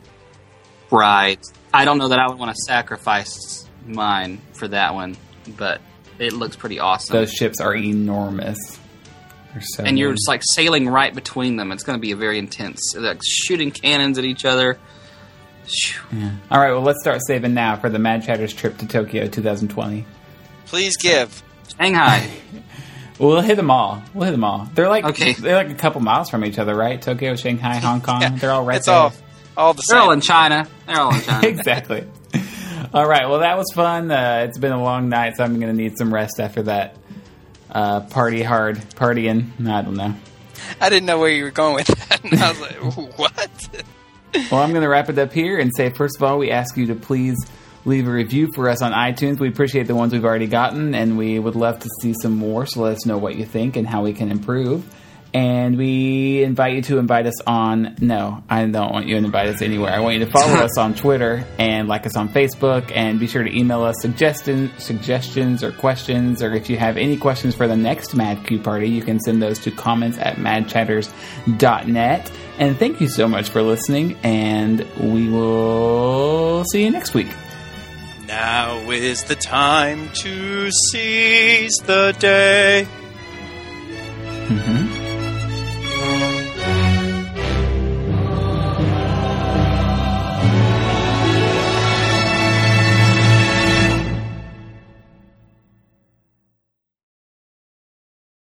[SPEAKER 4] ride. I don't know that I would want to sacrifice mine for that one, but it looks pretty awesome.
[SPEAKER 1] Those ships are enormous. So
[SPEAKER 4] and you're just like sailing right between them. It's going to be a very intense, like shooting cannons at each other. Phew.
[SPEAKER 1] All right, well, let's start saving now for the Mad Chatter's trip to Tokyo 2020.
[SPEAKER 3] Please give.
[SPEAKER 4] Shanghai.
[SPEAKER 1] We'll hit them all. We'll hit them all. They're like
[SPEAKER 4] Okay.
[SPEAKER 1] they're like a couple miles from each other, right? Tokyo, Shanghai, Hong Kong.
[SPEAKER 3] Yeah,
[SPEAKER 1] They're all right
[SPEAKER 3] It's
[SPEAKER 1] there.
[SPEAKER 3] all all the
[SPEAKER 4] They're all in China. They're all in China.
[SPEAKER 1] exactly. All right. Well, that was fun. Uh, it's been a long night, so I'm going to need some rest after that. Uh, party hard, partying. I don't know.
[SPEAKER 3] I didn't know where you were going with that. And I was like, what?
[SPEAKER 1] Well, I'm going to wrap it up here and say, first of all, we ask you to please leave a review for us on iTunes. We appreciate the ones we've already gotten, and we would love to see some more. So let us know what you think and how we can improve. And we invite you to invite us on. No, I don't want you to invite us anywhere. I want you to follow us on Twitter and like us on Facebook. And be sure to email us suggestion, suggestions or questions. Or if you have any questions for the next Mad Q party, you can send those to comments at madchatters.net. And thank you so much for listening. And we will see you next week.
[SPEAKER 3] Now is the time to seize the day.
[SPEAKER 1] Mhm.